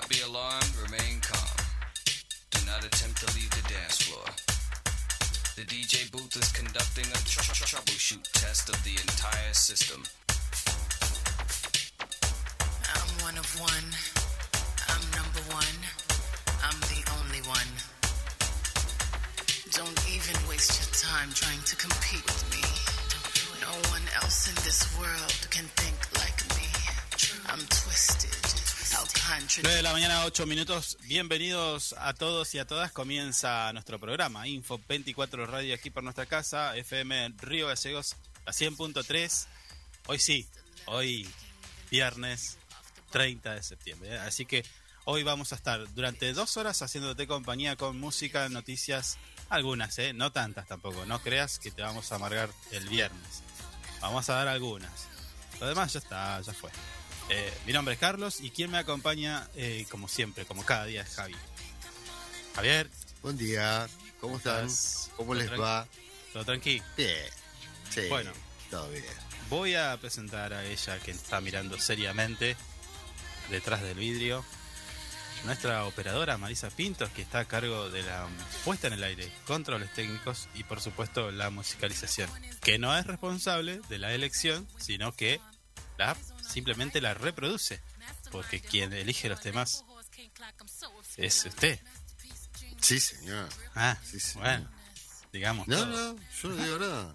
not be alarmed, remain calm. Do not attempt to leave the dance floor. The DJ booth is conducting a tr- tr- troubleshoot test of the entire system. I'm one of one. I'm number one. I'm the only one. Don't even waste your time trying to compete with me. No one else in this world can think like me. I'm twisted. How 9 de la mañana, 8 minutos. Bienvenidos a todos y a todas. Comienza nuestro programa Info 24 Radio aquí por nuestra casa, FM Río Gallegos, a 100.3. Hoy sí, hoy viernes 30 de septiembre. ¿eh? Así que hoy vamos a estar durante dos horas haciéndote compañía con música, noticias, algunas, ¿eh? no tantas tampoco. No creas que te vamos a amargar el viernes. Vamos a dar algunas. Lo demás ya está, ya fue. Eh, mi nombre es Carlos y quien me acompaña, eh, como siempre, como cada día, es Javi. Javier, Buen día, ¿cómo están? estás? ¿Cómo ¿Todo les va? ¿todo tranqui? Bien. Sí, Bueno. todo bien. Voy a presentar a ella que está mirando seriamente detrás del vidrio. Nuestra operadora Marisa Pintos, que está a cargo de la puesta en el aire, controles técnicos y por supuesto la musicalización, que no es responsable de la elección, sino que la simplemente la reproduce, porque quien elige los temas es usted. Sí, señor. Ah, Sí, bueno, digamos. No, todo. no, yo no digo nada.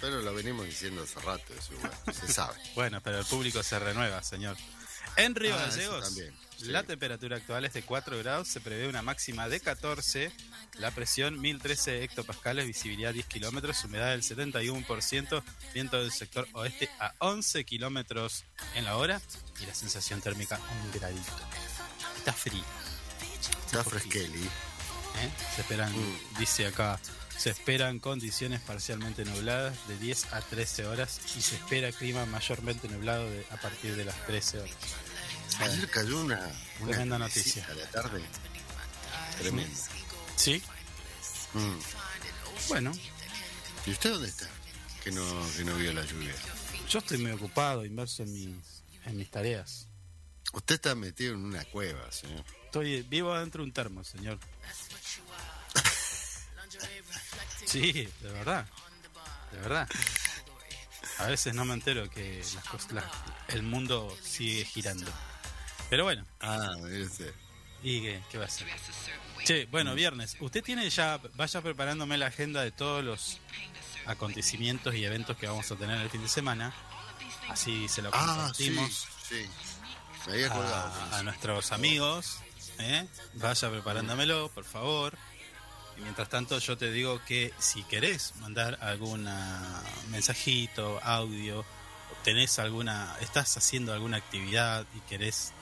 Pero lo venimos diciendo hace rato, eso se sabe. Bueno, pero el público se renueva, señor. En Río Ah, Gallegos, sí. la temperatura actual es de 4 grados, se prevé una máxima de 14, la presión 1013 hectopascales, visibilidad 10 kilómetros, humedad del 71%, viento del sector oeste a 11 kilómetros en la hora y la sensación térmica un gradito. Está frío. Está fresqueli. ¿eh? Se esperan, Mm. dice acá, se esperan condiciones parcialmente nubladas de 10 a 13 horas y se espera clima mayormente nublado de- a partir de las 13 horas. Ayer cayó una, una Tremenda noticia. a la tarde. Tremendo. ¿Sí? Mm. Bueno, ¿Y usted dónde está? Que no, que no vio la lluvia. yo estoy muy ocupado, inmerso en mis, en mis tareas. Usted está metido en una cueva, señor. Estoy vivo dentro de un termo, señor. Sí, de verdad. De verdad. A veces no me entero que las cosas, el mundo sigue girando. Pero bueno, Ah, usted. ¿Y qué, qué va a hacer? Che, bueno, viernes. Usted tiene ya, vaya preparándome la agenda de todos los acontecimientos y eventos que vamos a tener el fin de semana. Así se lo Ah, sí, compartimos sí. Me había acordado. a, a nuestros amigos. ¿eh? Vaya preparándomelo, por favor. Y mientras tanto, yo te digo que si querés mandar algún mensajito, audio, tenés alguna, estás haciendo alguna actividad y querés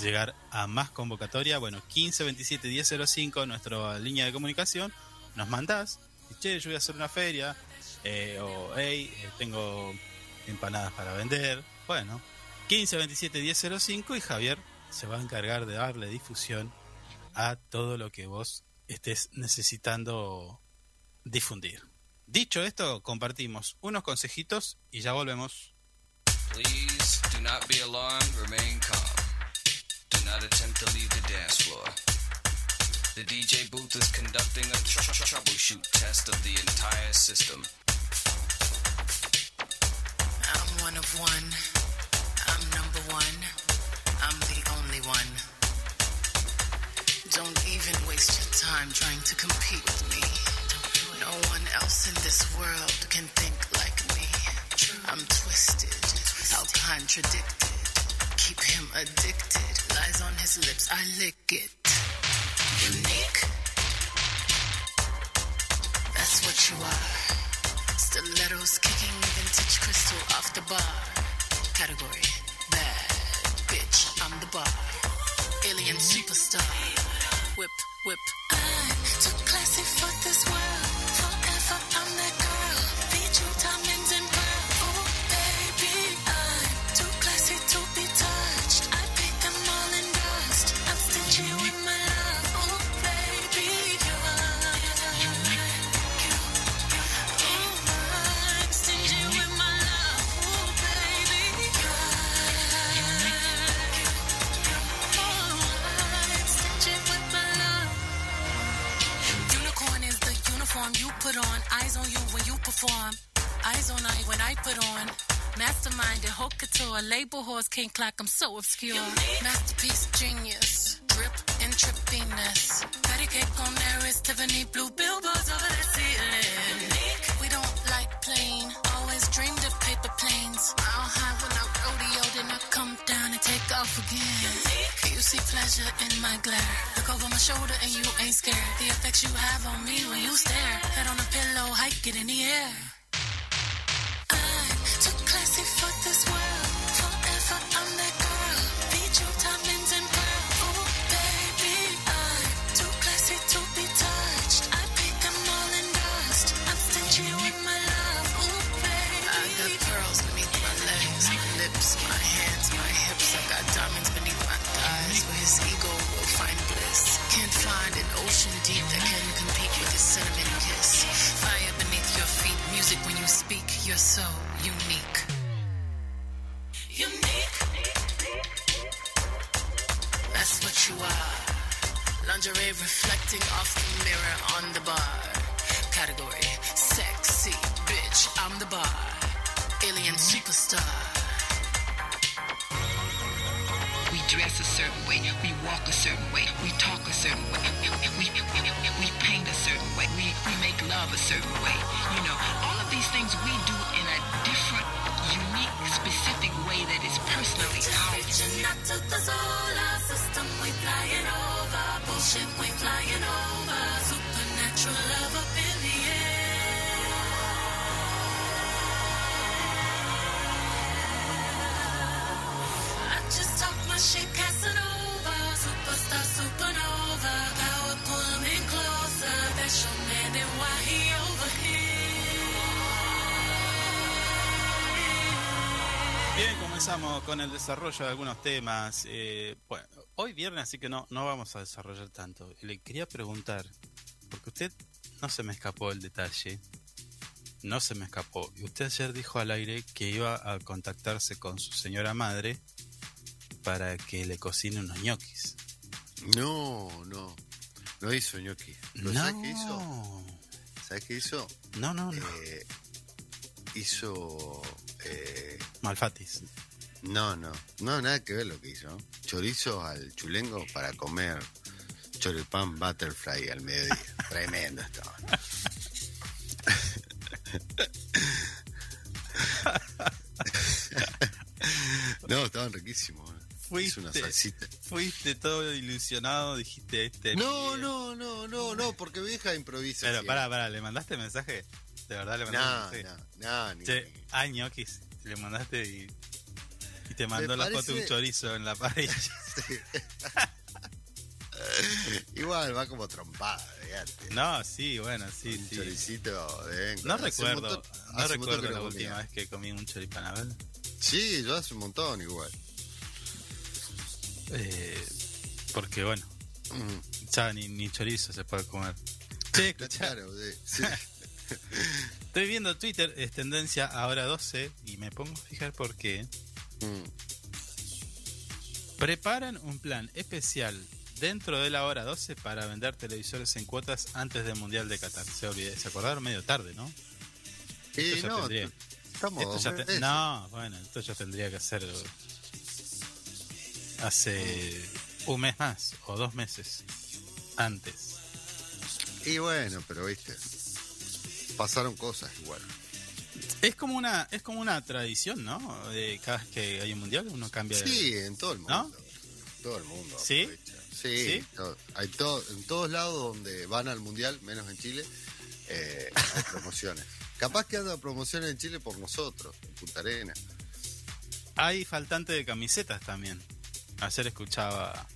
llegar a más convocatoria, bueno, 15 27 10 05, nuestra línea de comunicación, nos mandás, che, yo voy a hacer una feria, eh, o hey, eh, tengo empanadas para vender, bueno, 15 27 10 05 y Javier se va a encargar de darle difusión a todo lo que vos estés necesitando difundir. Dicho esto, compartimos unos consejitos y ya volvemos. Please do not be alarmed, remain calm. Not attempt to leave the dance floor. The DJ booth is conducting a tr- tr- troubleshoot test of the entire system. I'm one of one. I'm number one. I'm the only one. Don't even waste your time trying to compete with me. No one else in this world can think like me. I'm twisted. How contradicted. Him addicted. Lies on his lips. I lick it. Unique. That's what you are. Stilettos kicking vintage crystal off the bar. Category bad bitch. I'm the bar. Alien superstar. Whip, whip. I'm too classy for this world. Perform. Eyes on I when I put on. Mastermind and haute couture. Label horse king clock. I'm so obscure. Masterpiece genius. Drip and trippiness. Patty cake on there is Tiffany blue billboards over the ceiling. We don't like plain. Always dreamed of paper planes. Mile high when I rodeo, then I come down and take off again. You see pleasure in my glare. Look over my shoulder and you ain't scared. The effects you have on me when you stare. Head on a pillow, hike it in the air. Lingerie reflecting off the mirror on the bar. Category sexy bitch. I'm the bar. Alien superstar. We dress a certain way, we walk a certain way, we talk a certain way, we, we, we, paint a certain way, we, we make love a certain way. You know, all of these things we do way that is personally ours. Out to the solar system, we flying over. Bullshit, we flying over. Supernatural love up in the air. I just talk my shit, Bien, comenzamos con el desarrollo de algunos temas. Eh, bueno, hoy viernes, así que no, no vamos a desarrollar tanto. Le quería preguntar, porque usted no se me escapó el detalle, no se me escapó. Y usted ayer dijo al aire que iba a contactarse con su señora madre para que le cocine unos ñoquis. No, no. No hizo ñoqui. ¿Pero ¿Sabes qué hizo? ¿Sabes qué hizo? No, no, no. Eh, hizo. eh, Malfatis. No, no. No, nada que ver lo que hizo. Chorizo al chulengo para comer choripán butterfly al mediodía. Tremendo estaba. no, estaban riquísimos. Hizo una Fuiste, salsita. fuiste todo ilusionado, dijiste este. No, no, no, no, no, porque vieja improvisa. Pero pará, pará, ¿le mandaste mensaje? ¿De verdad le No, mandaste mensaje? no, no, ni- Che. Le mandaste y, y te mandó la foto de un parece- chorizo en la pared. Igual va como trompada, fíjate. no, sí, bueno, sí, Un sí. choricito de No recuerdo, montón- no recuerdo la última vez que comí un choripán, a ver. Sí, yo hace un montón igual. Eh, porque bueno, Mm, ya ni, ni chorizo se puede comer. Escuchá, Claro, sí. estoy viendo Twitter, es tendencia ahora 12, y me pongo a fijar por qué. Mm. Preparan un plan especial dentro de la hora 12 para vender televisores en cuotas antes del Mundial de Qatar. Se, olvidé- se acordaron medio tarde, ¿no? Y Esto ya no, tendría- estamos Esto ya te- no, bueno, esto ya tendría que ser hace un mes más o dos meses antes. Y bueno, pero viste, pasaron cosas igual. Es como una es como una tradición, ¿no? De cada vez que hay un mundial uno cambia. de- Sí, en todo el mundo. ¿No? Todo el mundo. ¿Sí? aprovecha. Sí, ¿Sí? todo- hay todo, en todos lados donde van al mundial, menos en Chile, eh, hay promociones. Capaz que anda promociones en Chile por nosotros, en Punta Arena. Hay faltante de camisetas también. Ayer escuchaba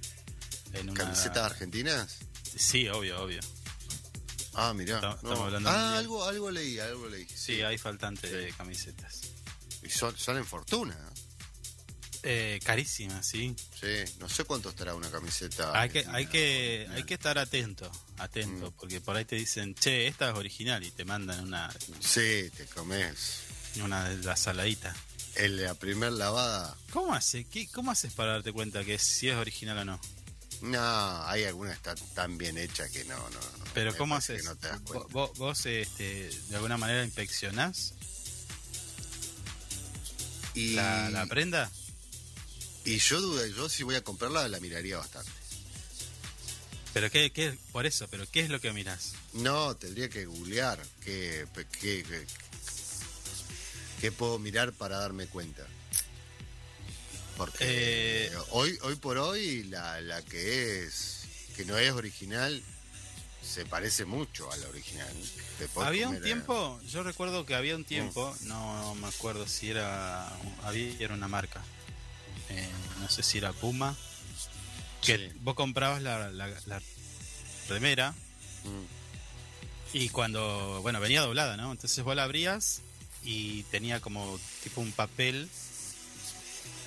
en una ¿Camisetas argentinas? Sí, obvio, obvio. Ah, mirá. No. hablando ah, algo, algo leí, algo leí. Sí, hay faltante de camisetas. Y son, son en fortuna. Eh, carísimas, sí. Sí, no sé cuánto estará una camiseta. Hay que, hay que, hay que estar atento, atento, Mm. porque por ahí te dicen, che, esta es original y te mandan una, Sí, te comes. una de la saladita. En la primer lavada, ¿Cómo hace? ¿Qué, ¿Cómo haces para darte cuenta que si es original o no? No, hay alguna que está tan bien hecha que no, no. no. Pero ¿cómo haces? No vos, vos, este, de alguna manera inspeccionás Y, la, la prenda. y yo duda, yo si voy a comprarla la miraría bastante. Pero qué, qué, por eso, pero ¿qué es lo que mirás? No, tendría que googlear qué, qué, qué, qué puedo mirar para darme cuenta. Porque Eh. hoy, hoy por hoy la, la que es, que no es original, se parece mucho a la original. Había un tiempo, yo recuerdo que había un tiempo, no me acuerdo si era, había era una marca, eh, no sé si era Puma, que Sí. vos comprabas la, la, la remera mm, y cuando, bueno, venía doblada, ¿no? Entonces vos la abrías y tenía como tipo un papel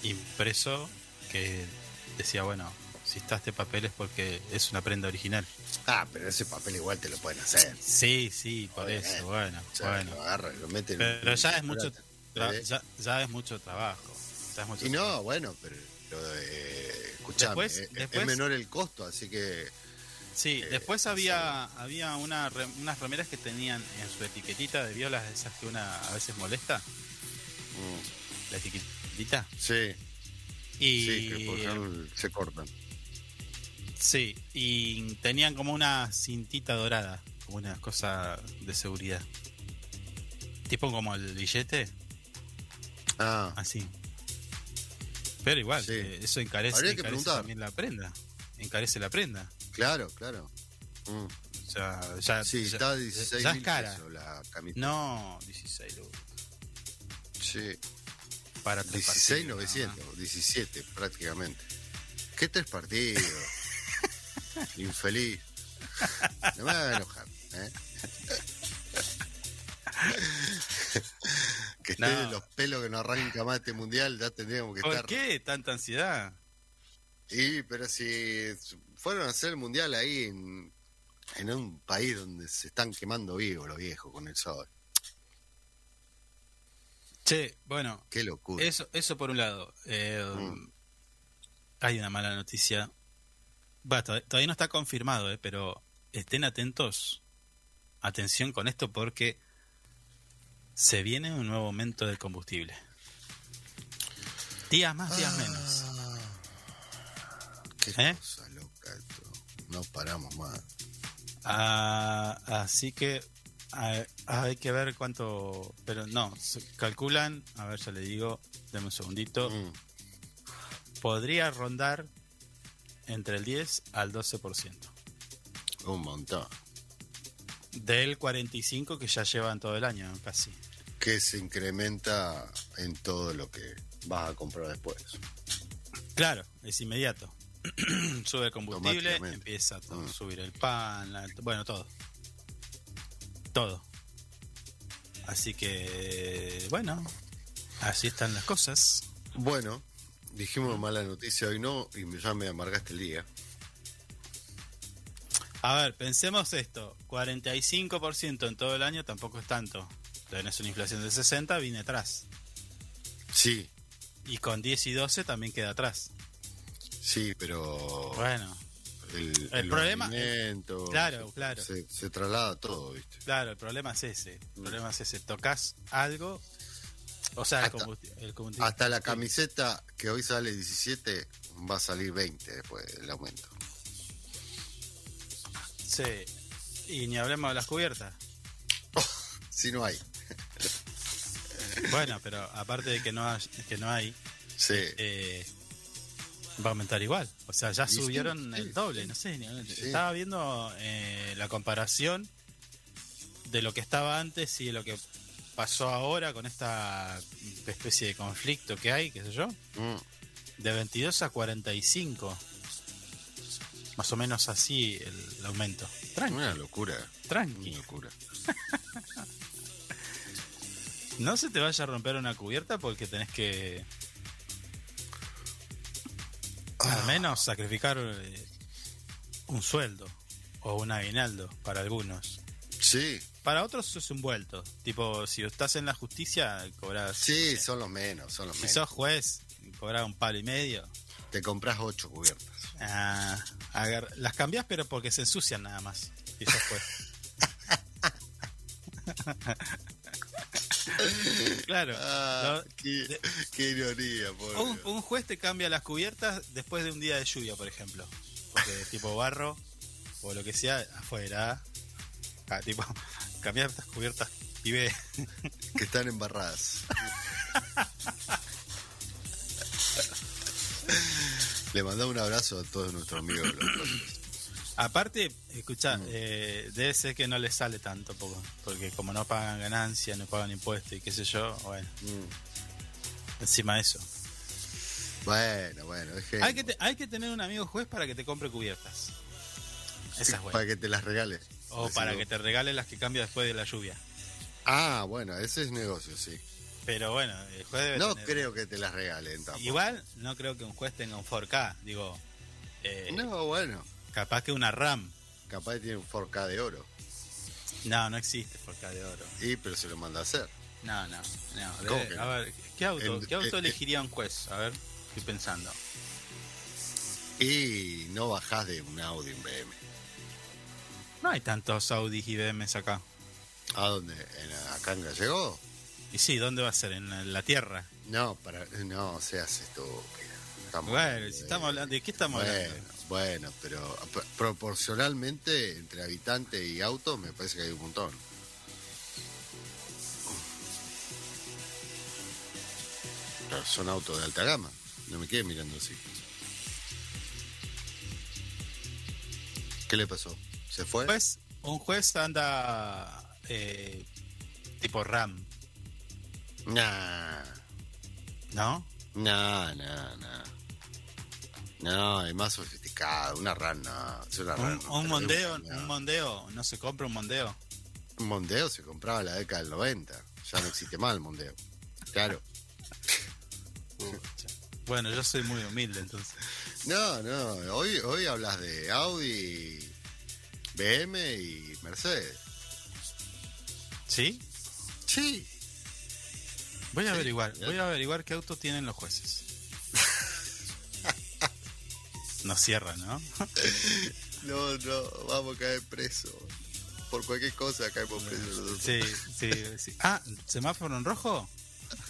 impreso que decía, bueno, si está este papel es porque es una prenda original. Ah, pero ese papel igual te lo pueden hacer. Sí, sí, por eso, bueno, bueno. lo agarran, lo meten. Pero en- ya es mucho, tra- ¿Eh? ya, ya es mucho trabajo. ya es mucho Y no, bueno, pero, eh, escuchame, Después- eh, después- es menor el costo, así que Sí, eh, después había había una re- unas remeras que tenían en su etiquetita de violas esas que una a veces molesta, mm, la sí, Y sí, que por ejemplo se cortan. sí, y tenían como una cintita dorada, como una cosa de seguridad. Tipo como el billete, Ah, así. Pero igual, Sí. eh, eso encarece, Habría que encarece preguntar. también la prenda. Encarece la prenda. claro, claro. Mm. O sea, ya, Sí, ya- está a 16 ya es cara. pesos la camiseta. No, 16 lucas. Sí, Para tres 16 partidos, 900, 17 prácticamente. ¿Qué tres partidos? Infeliz. No me hagas enojar, ¿eh? que esté No. de los pelos que no arranca más este mundial, ya tendríamos que ¿Por estar. qué tanta ansiedad? Y, pero si fueron a hacer el mundial ahí en, en un país donde se están quemando vivos los viejos con el sol. Che, bueno, Qué locura. eso, eso por un lado. Eh, Mm. Hay una mala noticia. Va, tod- todavía no está confirmado, eh, pero estén atentos. Atención con esto porque se viene un nuevo aumento del combustible. Días más, días menos. Qué ¿Eh? cosa loca esto. No paramos más. Ah, así que hay que ver cuánto. Pero no, se calculan. A ver, ya le digo. Deme un segundito. Mm. Podría rondar entre el 10 al 12%. Un montón. Del 45 que ya llevan todo el año, casi. Que se incrementa en todo lo que vas a comprar después. Claro, es inmediato. Sube el combustible, empieza a Mm. subir el pan, la- bueno, todo. Todo. Así que, bueno, así están las cosas. Bueno, dijimos mala noticia hoy no y ya me amargaste el día. A ver, pensemos esto, 45% en todo el año tampoco es tanto. Tenés una inflación del 60, viene atrás. Sí, Y con 10 y 12 también queda atrás. sí, pero Bueno, el, el problema- claro, se- claro. Se, se traslada todo, ¿viste? claro, el problema es ese. El problema es ese. Tocas algo, o sea, el Hasta- el combustible. Hasta la camiseta que hoy sale 17 va a salir 20 después del aumento. Sí. Y ni hablemos de las cubiertas. Si no hay. Bueno, pero aparte de que no hay, que no hay Sí. eh, va a aumentar igual. O sea, ya sí, subieron sí, el doble, sí. no sé. ni-. Estaba viendo eh, la comparación de lo que estaba antes y de lo que pasó ahora con esta especie de conflicto que hay, qué sé yo. Mm. De 22 a 45. Más o menos así el, el aumento. Tranqui, Una locura. tranqui. Una locura. No se te vaya a romper una cubierta porque tenés que. Al menos sacrificar eh, un sueldo o un aguinaldo para algunos. Sí, Para otros es un vuelto. Tipo, si estás en la justicia, cobras. sí, son los menos, son los Si menos. sos juez, cobras un palo y medio. te compras ocho cubiertas. Ah, las cambias, pero porque se ensucian nada más. Y ya fue. claro. Ah, qué, de- qué ironía, pobre. un, un juez te cambia las cubiertas después de un día de lluvia, por ejemplo. Porque tipo barro o lo que sea, afuera. Ah, tipo, cambiar estas cubiertas y ve. Que están embarradas. Le mandamos un abrazo a todos nuestros amigos. los. Aparte, escucha, Mm. eh, debe ser que no les sale tanto, poco, porque como no pagan ganancias, no pagan impuestos y qué sé yo, bueno, Mm. encima de eso. Bueno, bueno, Hay que, te- hay que tener un amigo juez para que te compre cubiertas. Esa es buena. para que te las regale. O para que te regale las que cambia después de la lluvia. Ah, bueno, ese es negocio, sí. Pero bueno, el juez debe No tener- creo que te las regalen tampoco. Igual no creo que un juez tenga un 4K. Digo, eh, No, bueno, capaz que una RAM. capaz que tiene un 4K de oro. No, no existe 4K de oro. Y, pero se lo manda a hacer. No, no. no ¿Cómo debe- que no? a ver, ¿qué auto, En- ¿qué auto elegiría un juez? A ver, estoy pensando. Y no bajás de un Audi, un BM. No hay tantos Audis y BMs acá. ¿A dónde? ¿En, ¿Acá en Gallego? Y sí, ¿dónde va a ser? ¿En la- la tierra? No, para, no seas estúpido. Estamos Bueno, si de- estamos hablando, ¿de qué estamos bueno, hablando? bueno, pero pro- proporcionalmente entre habitante y auto me parece que hay un montón. Pero son autos de alta gama. No me quedes mirando así. ¿Qué le pasó? ¿Se fue? Pues, un juez anda eh, tipo RAM, Nah, ¿no? nah, nah, nah. No, es más sofisticado. Una rana. Es una Un, rana. un mondeo, no. un mondeo, no se compra un mondeo. Un mondeo se compraba en la década del 90. Ya no existe más el mondeo. Claro. Bueno, yo soy muy humilde, entonces. No, no. Hoy, hoy hablas de Audi, BM y Mercedes. ¿Sí? Sí. Voy a Sí, averiguar, voy a averiguar qué auto tienen los jueces. No cierra, ¿no? No, no. Vamos a caer preso. Por cualquier cosa caemos presos. Sí, sí, sí. Ah, ¿semáforo en rojo?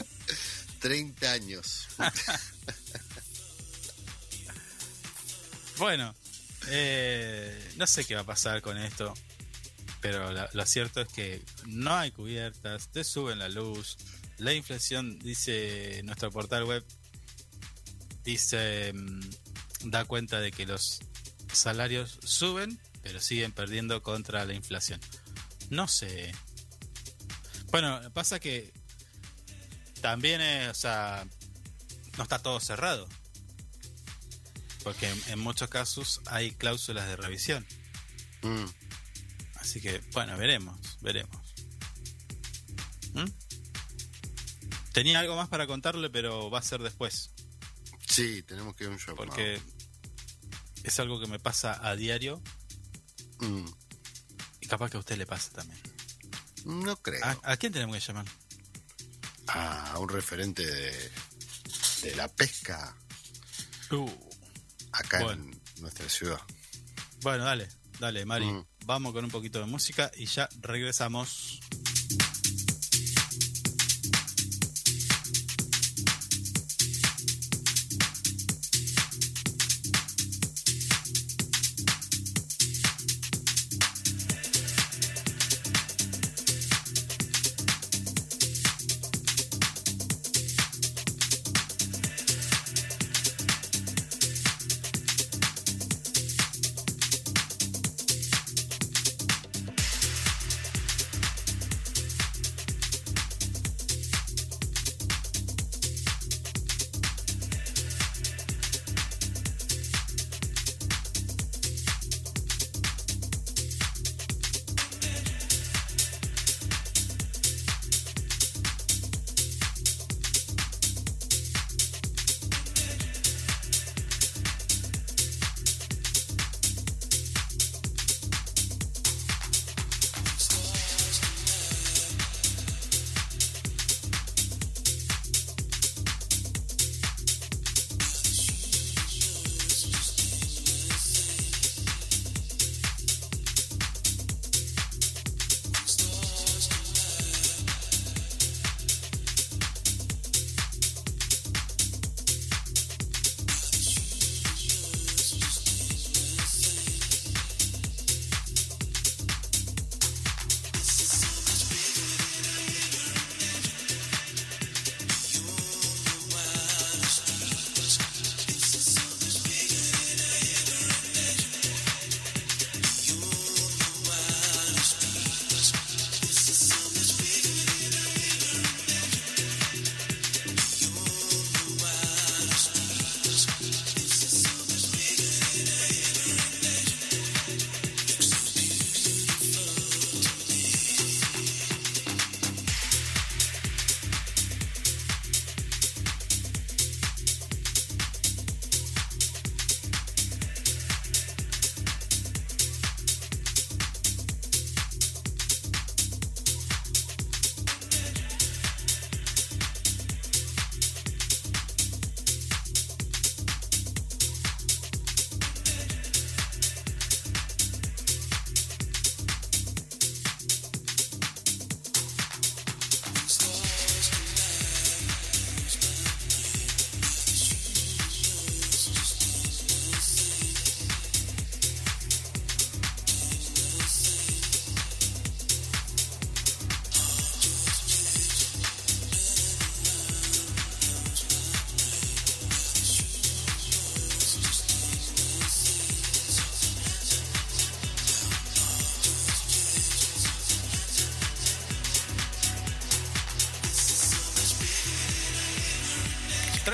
30 años. Bueno, eh, no sé qué va a pasar con esto, pero la- lo cierto es que no hay cubiertas, te suben la luz, la inflación, dice nuestro portal web, dice, mm, da cuenta de que los salarios suben, pero siguen perdiendo contra la inflación. No sé. Bueno, pasa que también, es, o sea, no está todo cerrado. Porque en, en muchos casos hay cláusulas de revisión. Mm. Así que, bueno, veremos, veremos. ¿Mm? Tenía algo más para contarle, pero va a ser después. Sí, tenemos que ir a un show. Porque es algo que me pasa a diario Mm. y capaz que a usted le pasa también. No creo. ¿A, a quién tenemos que llamar? A un referente de, de la pesca Uh, acá Bueno. en nuestra ciudad. bueno, dale, dale, Mari. Mm. Vamos con un poquito de música y ya regresamos.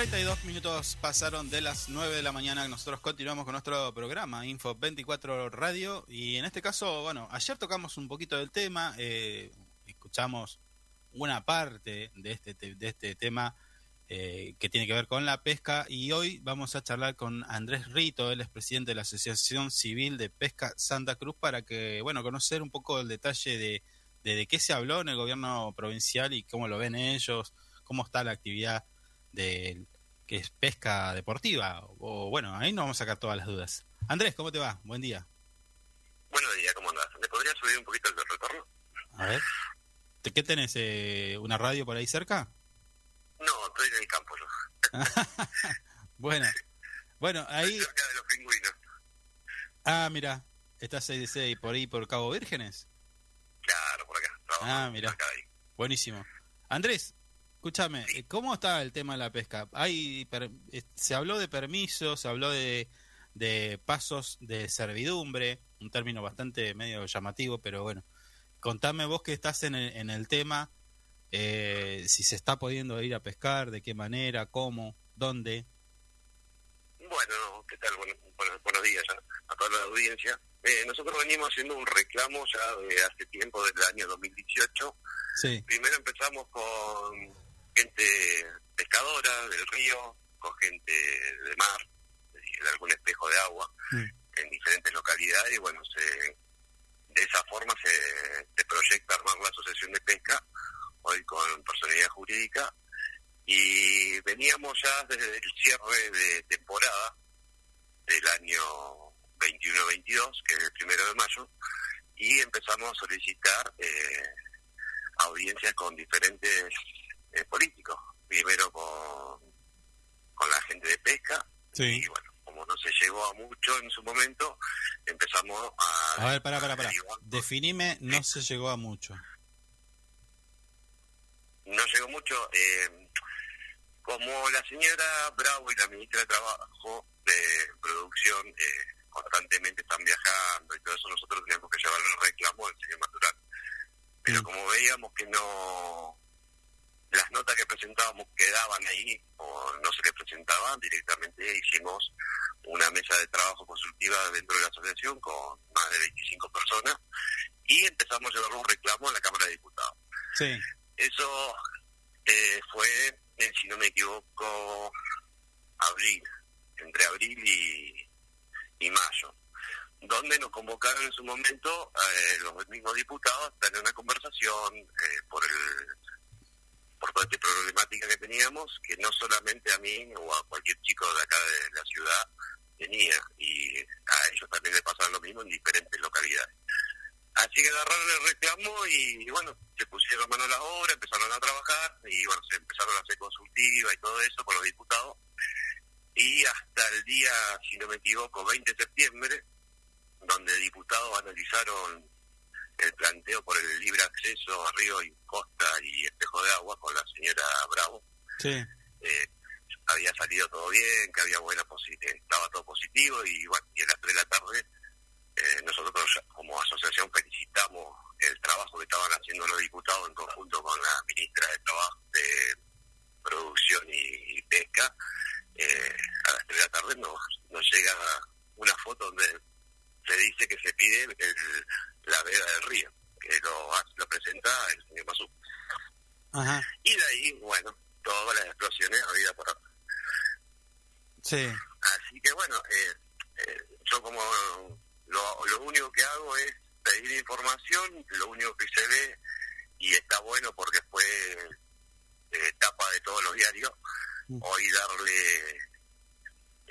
32 minutos pasaron de las 9 de la mañana. Nosotros continuamos con nuestro programa Info 24 Radio. Y en este caso, bueno, ayer tocamos un poquito del tema. eh, escuchamos una parte de este, te- de este tema eh, que tiene que ver con la pesca. Y hoy vamos a charlar con Andrés Rito, él es presidente de la Asociación Civil de Pesca Santa Cruz, para que, bueno, conocer un poco el detalle de, de, de qué se habló en el gobierno provincial y cómo lo ven ellos, cómo está la actividad de que es pesca deportiva. O bueno, ahí nos vamos a sacar todas las dudas. Andrés, ¿cómo te va? Buen día. Buenos días, ¿cómo andás? ¿Me podrías subir un poquito el retorno? A ver. ¿Te- ¿Qué tenés? eh, ¿Una radio por ahí cerca? No, estoy en el campo yo. Bueno, bueno, ahí. Estoy cerca de los pingüinos. Ah, mira, estás ahí, ahí, por ahí por Cabo Vírgenes. Claro, por acá. Trabajo Ah, de ahí. Buenísimo. Andrés, escúchame, eh, ¿cómo está el tema de la pesca? Hay, per- eh, se habló de permisos, se habló de, de pasos de servidumbre, un término bastante medio llamativo, pero bueno. Contame vos que estás en el, en el tema, eh, si se está pudiendo ir a pescar, de qué manera, cómo, dónde. Bueno, ¿qué tal? Bueno, bueno, buenos días a toda la audiencia. Eh, nosotros venimos haciendo un reclamo ya de hace tiempo, del año 2018. Sí, Primero empezamos con gente pescadora del río, con gente de mar, de algún espejo de agua, Mm. en diferentes localidades, y bueno, se, de esa forma se, se proyecta armar la Asociación de Pesca, hoy con personalidad jurídica, y veníamos ya desde el cierre de temporada del año 21-22, que es el primero de mayo, y empezamos a solicitar eh, audiencias con diferentes eh, políticos. Primero con, con la gente de pesca, sí. y bueno, como no se llegó a mucho en su momento, empezamos a... A ver, pará, pará, pará. Definime, no se llegó a mucho. no llegó mucho. eh, como la señora Bravo y la ministra de Trabajo de Producción eh, constantemente están viajando y todo eso, nosotros teníamos que llevar el reclamo al señor Maturán. Pero como veíamos que no las notas que presentábamos quedaban ahí o no se les presentaban, directamente hicimos una mesa de trabajo consultiva dentro de la asociación con más de 25 personas y empezamos a llevar un reclamo a la Cámara de Diputados. Sí, Eso eh, fue, eh, si no me equivoco, abril, entre abril y, y mayo, donde nos convocaron en su momento eh, los mismos diputados a tener una conversación eh, por el por esta problemática que teníamos, que no solamente a mí o a cualquier chico de acá de la ciudad tenía, y a ellos también le pasaban lo mismo en diferentes localidades. Así que agarraron el reclamo y, bueno, se pusieron mano a la obra, empezaron a trabajar y bueno, se empezaron a hacer consultiva y todo eso con los diputados. Y hasta el día, si no me equivoco, 20 de septiembre, donde diputados analizaron el planteo por el libre acceso a río y costa y espejo de agua con la señora Bravo, sí. eh, había salido todo bien, que había buena estaba todo positivo y bueno, y a las 3 de la tarde eh, nosotros como asociación felicitamos el trabajo que estaban haciendo los diputados en conjunto con la ministra de Trabajo de Producción y, y Pesca. Eh, a las 3 de la tarde nos, nos llega una foto donde se dice que se pide el- la veda del río, que lo, lo presenta el señor Mazú. Ajá, Y de ahí, bueno, todas las explosiones habidas por acá. sí. Así que bueno, eh, eh, yo como lo, lo único que hago es pedir información, lo único que se ve y está bueno porque fue eh, tapa de todos los diarios, Mm. hoy darle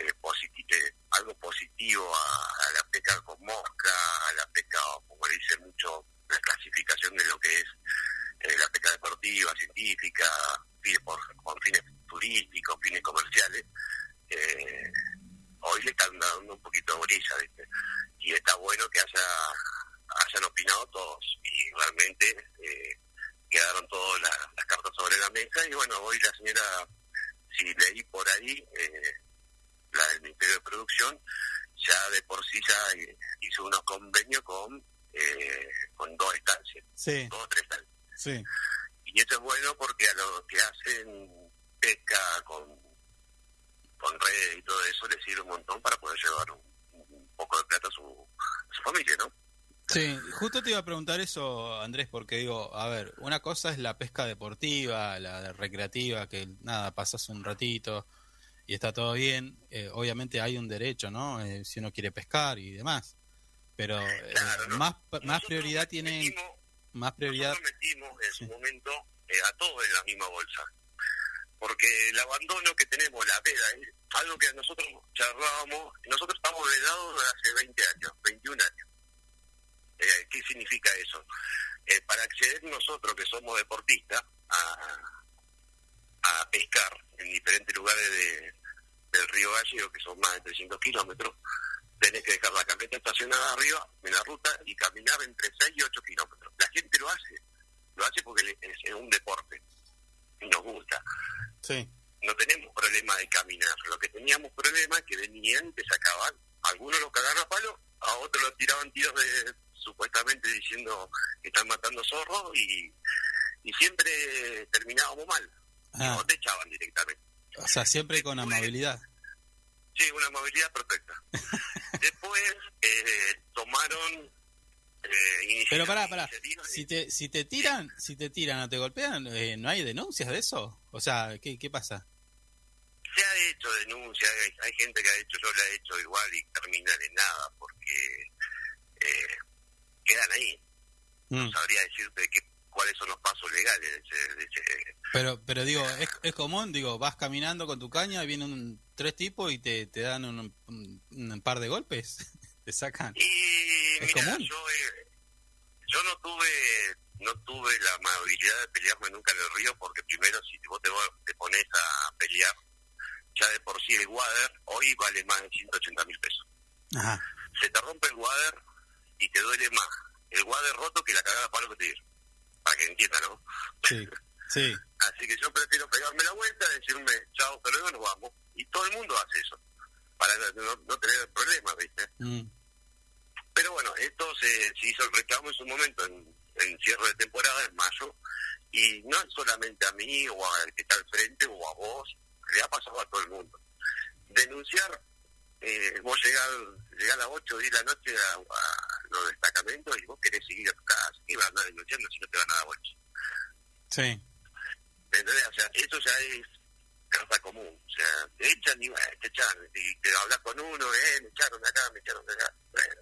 eh, positi- eh, algo positivo a, la pesca con mosca, a la pesca, como le dicen mucho, la clasificación de lo que es eh, la pesca deportiva, científica, por, con fines turísticos, fines comerciales. Eh, hoy le están dando un poquito de brisa, ¿viste? Y está bueno que haya hayan opinado todos y realmente quedaron todas las, las cartas sobre la mesa y bueno, hoy la señora, si leí por ahí, eh, la del Ministerio de Producción, ya de por sí ya eh, hizo unos convenios con, eh, con dos estancias, Sí, dos o tres estancias. sí, Y eso es bueno porque a los que hacen pesca con con redes y todo eso le sirve un montón para poder llevar un, un poco de plata a su, a su familia, ¿no? Sí, justo te iba a preguntar eso, Andrés, porque digo, a ver, una cosa es la pesca deportiva, la recreativa, que nada, pasas un ratito y está todo bien. Eh, obviamente hay un derecho, ¿no? Eh, si uno quiere pescar y demás. Pero eh, Claro, ¿no? más, más prioridad tiene, metimos- más prioridad. Nosotros metimos en Sí. su momento eh, a todos en la misma bolsa. Porque el abandono que tenemos, la veda, es algo que nosotros charlábamos, nosotros estamos vedados hace 20 años, 21 años. Eh, ¿Qué significa eso? Eh, para acceder nosotros, que somos deportistas, a, a pescar en diferentes lugares de, del río Gallego, que son más de 300 kilómetros, tenés que dejar la camioneta estacionada arriba en la ruta y caminar entre 6 y 8 kilómetros. La gente lo hace, lo hace porque es, un deporte y nos gusta. Sí, No tenemos problema de caminar, lo que teníamos problema es que venían y te sacaban, algunos los cagaron a palo, a otros los tiraban tiros de supuestamente diciendo que están matando zorros y, y siempre terminábamos mal. Ah. O te echaban directamente. O sea, siempre con amabilidad. Sí, una movilidad perfecta. Después eh, tomaron eh, Pero pará, pará. de- Si te, si te tiran, si te tiran o te golpean, eh, ¿no hay denuncias de eso? O sea, ¿qué, qué pasa? Se ha hecho denuncia, hay, hay gente que ha hecho, yo la he hecho igual y terminan en nada, porque eh, quedan ahí. Mm. No sabría decirte qué, cuáles son los pasos legales de ese... de ese- Pero, pero digo, es, es común, digo, vas caminando con tu caña, vienen un- tres tipos y te, te dan un, un- un par de golpes, te sacan. Y ¿Es mira, común? yo, eh, yo no tuve no tuve la amabilidad de pelearme nunca en el río, porque primero si vos te, te pones a pelear, ya de por sí el water hoy vale más de 180 mil pesos. Ajá. se te rompe el water y te duele más el water roto que la cagada palo que te dieron. Para que entiendan, ¿no? Sí, sí, Así que yo prefiero pegarme la vuelta, decirme chao, hasta luego, nos vamos. Y todo el mundo hace eso, para no, no tener problemas, ¿viste? mm, Pero bueno, esto se, se hizo el reclamo en su momento, en, en cierre de temporada, en mayo, y no es solamente a mí o al que está al frente o a vos, le ha pasado a todo el mundo. Denunciar, eh, vos llegás, llegás a las 8 de la noche a, a los destacamentos y vos querés seguir a tu casa, y vas a andar denunciando si no te van a dar bolsa. sí, ¿Me entendés? O sea, eso ya es casa común. O sea, te echan y bueno, te echan. Y te hablas con uno, eh, me echaron de acá, me echaron de acá. Bueno,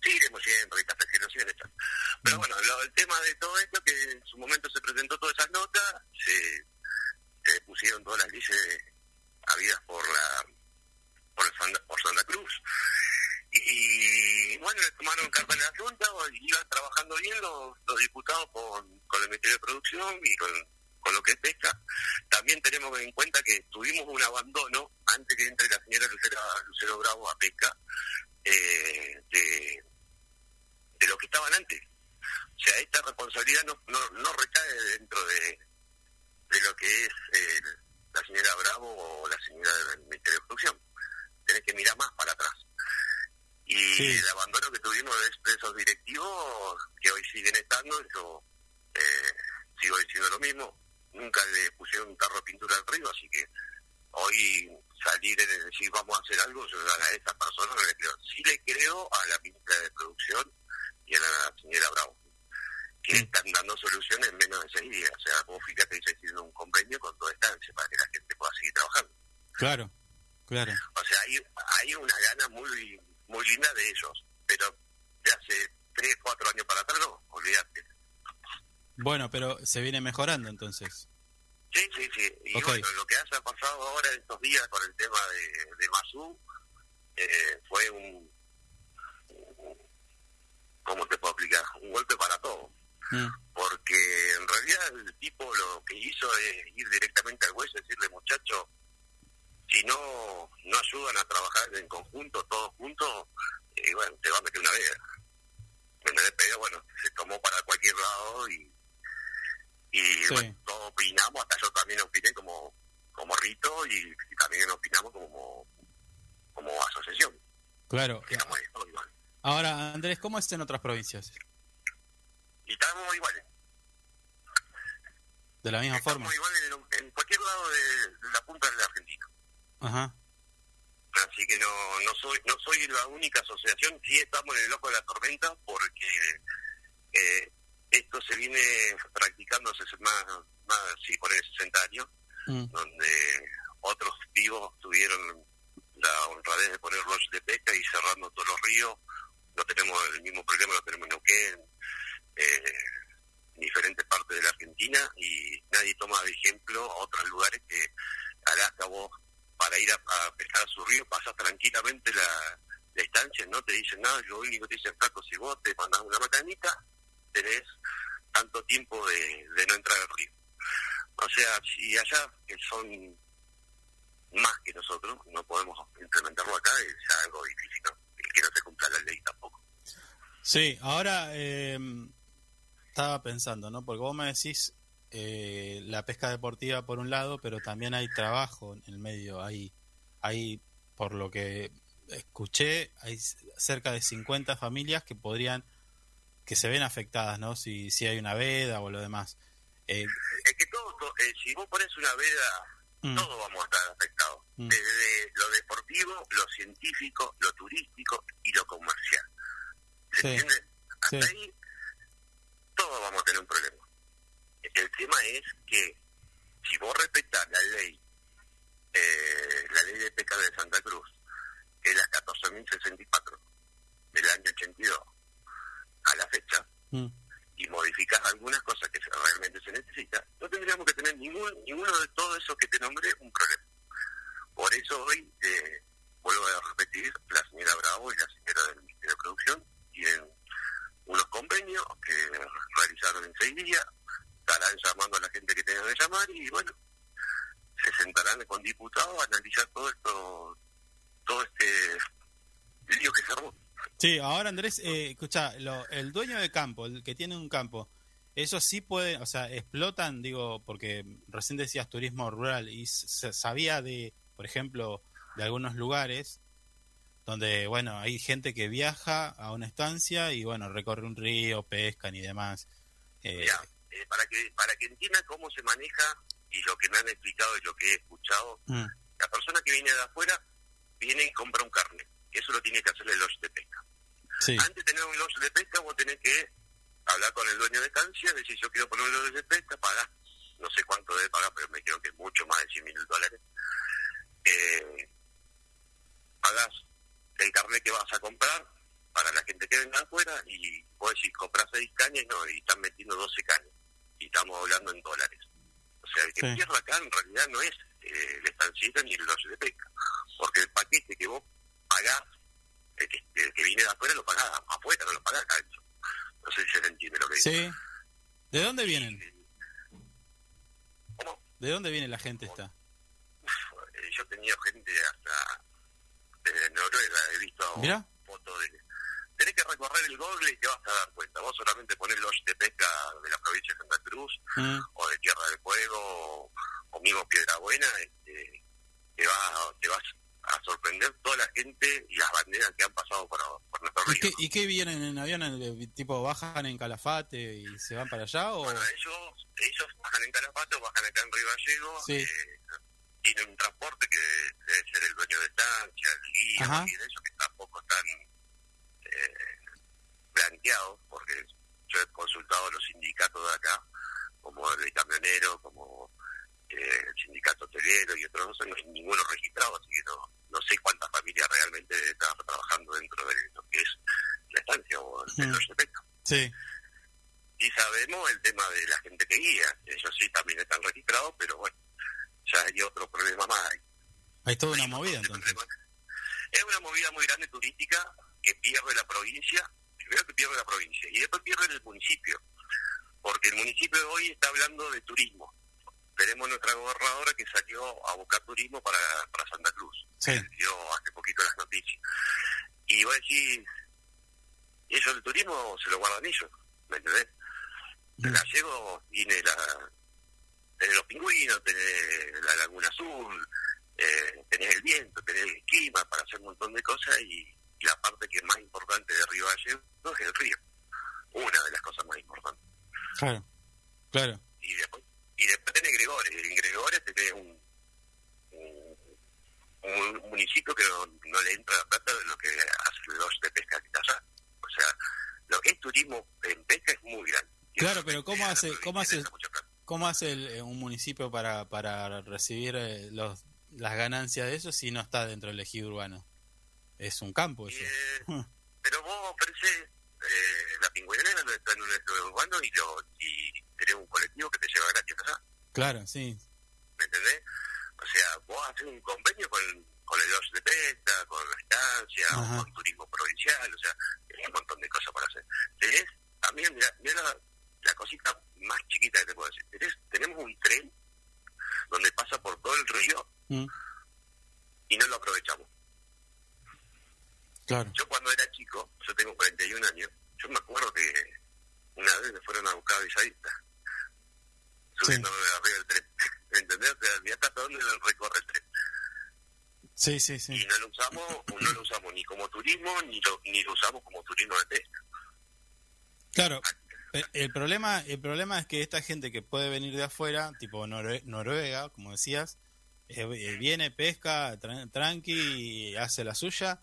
seguiremos siempre, hasta que nos siguen echando. Pero bueno, lo- el tema de todo esto, que en su momento se presentó todas esas notas, se, se pusieron todas las leyes habidas por la por, el Santa, por Santa Cruz. Y bueno, le tomaron carta en la Junta y iban trabajando bien los, los diputados con, con el Ministerio de Producción y con, con lo que es pesca. También tenemos en cuenta que tuvimos un abandono antes que entre la señora Lucero, Lucero Bravo a pesca eh, de, de lo que estaban antes. O sea, esta responsabilidad no, no, no recae dentro de, de lo que es eh, la señora Bravo o la señora del Ministerio de Producción. Tenés que mirar más para atrás. Y Sí. el abandono que tuvimos de, de esos directivos, que hoy siguen estando, yo eh, sigo diciendo lo mismo, nunca le pusieron un carro de pintura al río, así que hoy salir y decir vamos a hacer algo, yo a esa persona no le creo. Sí le creo a la ministra de Producción y a la señora Bravo, que están dando soluciones en menos de seis días. O sea, vos fíjate que se un convenio con toda estancia para que la gente pueda seguir trabajando. claro, claro. O sea, hay, hay una gana muy muy linda de ellos, pero de hace tres, cuatro años para atrás no, olvídate. Bueno, pero se viene mejorando entonces. Sí, sí, sí. Y bueno, lo que haya pasado ahora estos días con el tema de, de Masú eh, fue un, un- ¿cómo te puedo explicar? Un golpe para todo. Mm, Porque en realidad el tipo lo que hizo es ir directamente al juez y decirle, muchacho, si no no ayudan a trabajar en conjunto, todos juntos, eh, bueno, te va a meter una vega. Pero bueno, se tomó para cualquier lado y, y Sí. bueno, todos opinamos, hasta yo también opiné como, como Rito y, y también opinamos como, como asociación. claro. Ahora, Andrés, ¿cómo es en otras provincias? Y estamos iguales. De la misma Estamos forma. iguales en, en cualquier lado de, de la punta de la Argentina. Ajá. Así que no, no soy no soy la única asociación, sí estamos en el ojo de la tormenta porque eh, esto se viene practicando hace más, más sí, por ahí 60 años, Mm. donde otros vivos tuvieron la honradez de poner lodge de pesca y cerrando todos los ríos. No tenemos el mismo problema, lo tenemos en Neuquén, eh, en diferentes partes de la Argentina y nadie toma de ejemplo otros lugares que Alaska vos para ir a, pescar a su río pasas tranquilamente la, estancia, no te dicen nada, lo único que te dicen Flaco, si vos te mandás una macanita, tenés tanto tiempo de, de no entrar al río. O sea, si allá que son más que nosotros, no podemos implementarlo acá, es algo difícil, ¿no? Y que no se cumpla la ley tampoco. Sí, ahora eh, estaba pensando, ¿no? Porque vos me decís eh, la pesca deportiva por un lado, pero también hay trabajo en el medio. Hay, hay por lo que escuché, hay cerca de 50 familias que podrían, que se ven afectadas, ¿no? Si, si hay una veda o lo demás. Eh, Es que todo, to- eh, si vos pones una veda, Mm. todos vamos a estar afectados. Mm. Desde lo deportivo, lo científico, lo turístico y lo comercial. ¿Se Sí. entiende? Hasta Sí. ahí, todos vamos a tener un problema. El tema es que si vos respetás la ley, eh, la ley de pesca de Santa Cruz, que es la 14.064 del año 82, a la fecha, mm, y modificas algunas cosas que realmente se necesita, no tendríamos que tener ningún ninguno de todos esos que te nombré un problema. Por eso hoy, eh, vuelvo a repetir, la señora Bravo y la señora del Ministerio de Producción tienen unos convenios que realizaron en seis días, estarán llamando a la gente que tengan que llamar y bueno, se sentarán con diputados a analizar todo esto, todo este lío que se armó. Sí, ahora Andrés, eh, escucha, lo- el dueño de campo, el que tiene un campo, eso sí puede, o sea, explotan, digo, porque recién decías turismo rural y se sabía de, por ejemplo, de algunos lugares donde, bueno, hay gente que viaja a una estancia y, bueno, recorre un río, pescan y demás. Eh, eh, para que para que entiendan cómo se maneja y lo que me han explicado y lo que he escuchado, mm, la persona que viene de afuera viene y compra un carnet. Eso lo tiene que hacer el lodge de pesca. sí, Antes de tener un lodge de pesca, vos tenés que hablar con el dueño de estancia, decir yo quiero poner un lodge de pesca, pagás. No sé cuánto debe pagar, pero me creo que es mucho más de 100 mil dólares. Eh, pagás el carnet que vas a comprar para la gente que venga afuera y vos decís compras 6 cañas no, y están metiendo 12 cañas. Y estamos hablando en dólares. O sea, el que Sí. pierda acá en realidad no es eh, el estancista ni el lodge de pesca. Porque el paquete que vos pagás, el que, el que viene de afuera lo pagás afuera, no lo pagás acá adentro. No sé si se entiende lo que digo. sí. ¿De dónde vienen? ¿Cómo? ¿De dónde viene la gente esta? Eh, yo tenía gente hasta desde Noruega, he visto fotos de... Tenés que recorrer el Google y te vas a dar cuenta. Vos solamente ponés los de pesca de la provincia de Santa Cruz Mm, o de Tierra del Fuego o, o mismo Piedra Buena, este, te, vas, te vas a sorprender toda la gente y las banderas que han pasado por, por nuestro ¿Y río. qué, ¿Y qué vienen en avión? ¿Tipo bajan en Calafate y se van para allá? o Bueno, ellos, ellos bajan en Calapato, bajan acá en Río Gallego, Sí. eh, tienen un transporte que debe ser el dueño de estancia, el guía, y de ellos que tampoco están eh, blanqueados, porque yo he consultado a los sindicatos de acá, como el de camionero, como eh, el sindicato hotelero y otros, no hay ninguno registrado, así que no, no sé cuántas familias realmente están trabajando dentro de lo que es la estancia o el Mm. lodge de. Sí, Y sabemos el tema de la gente que guía. Ellos sí también están registrados, pero bueno, ya hay otro problema más. Hay hay toda una un movida entonces. problemas. Es una movida muy grande turística que pierde la provincia, primero que pierde la provincia, y después pierde el municipio. Porque el municipio de hoy está hablando de turismo. Tenemos nuestra gobernadora que salió a buscar turismo para, para Santa Cruz. Sí. Dio hace poquito las noticias. Y vos decís, y ellos el turismo se lo guardan ellos, ¿me entendés? El gallego tiene la tenés los pingüinos, tenés la laguna azul, eh, tenés el viento, tenés el clima para hacer un montón de cosas y la parte que es más importante de Río Gallego es el río. Una de las cosas más importantes. Claro, claro. Y después, y después tenés Gregores, en Gregores tenés un, un, un municipio que no, no le entra la plata de lo que hacen los de pesca que está allá. O sea, lo que es turismo en pesca es muy grande. Claro, pero ¿cómo hace- cómo hace-. ¿Cómo hace el- eh, un municipio para, para recibir eh, los, las ganancias de eso si no está dentro del ejido urbano? Es un campo eso. eh, pero vos ofreces eh, la pingüinera no está en un estudio urbano y, lo, y tenés un colectivo que te lleva gratis allá. Claro, sí. ¿me entendés? O sea, vos haces un convenio con, con el Lodge de Pesca, con la estancia, o Ajá. con turismo provincial, o sea, tenés un montón de cosas para hacer. Tenés, también, mira, mira la, la cosita más chiquita que te puedo decir, tenés, tenemos un tren donde pasa por todo el río Mm, y no lo aprovechamos. Claro. Yo cuando era chico, yo tengo 41 años, yo me acuerdo que una vez me fueron a buscar a Villavista, subiéndome arriba del tren. ¿Me entendés? O sea, hasta dónde recorre el tren. Sí, sí, sí. y no lo usamos no lo usamos ni como turismo ni lo, ni lo usamos como turismo de pesca Claro. eh, El problema, el problema es que esta gente que puede venir de afuera, tipo Norue- Noruega, como decías, eh, eh, viene, pesca, tra- tranqui, hace la suya,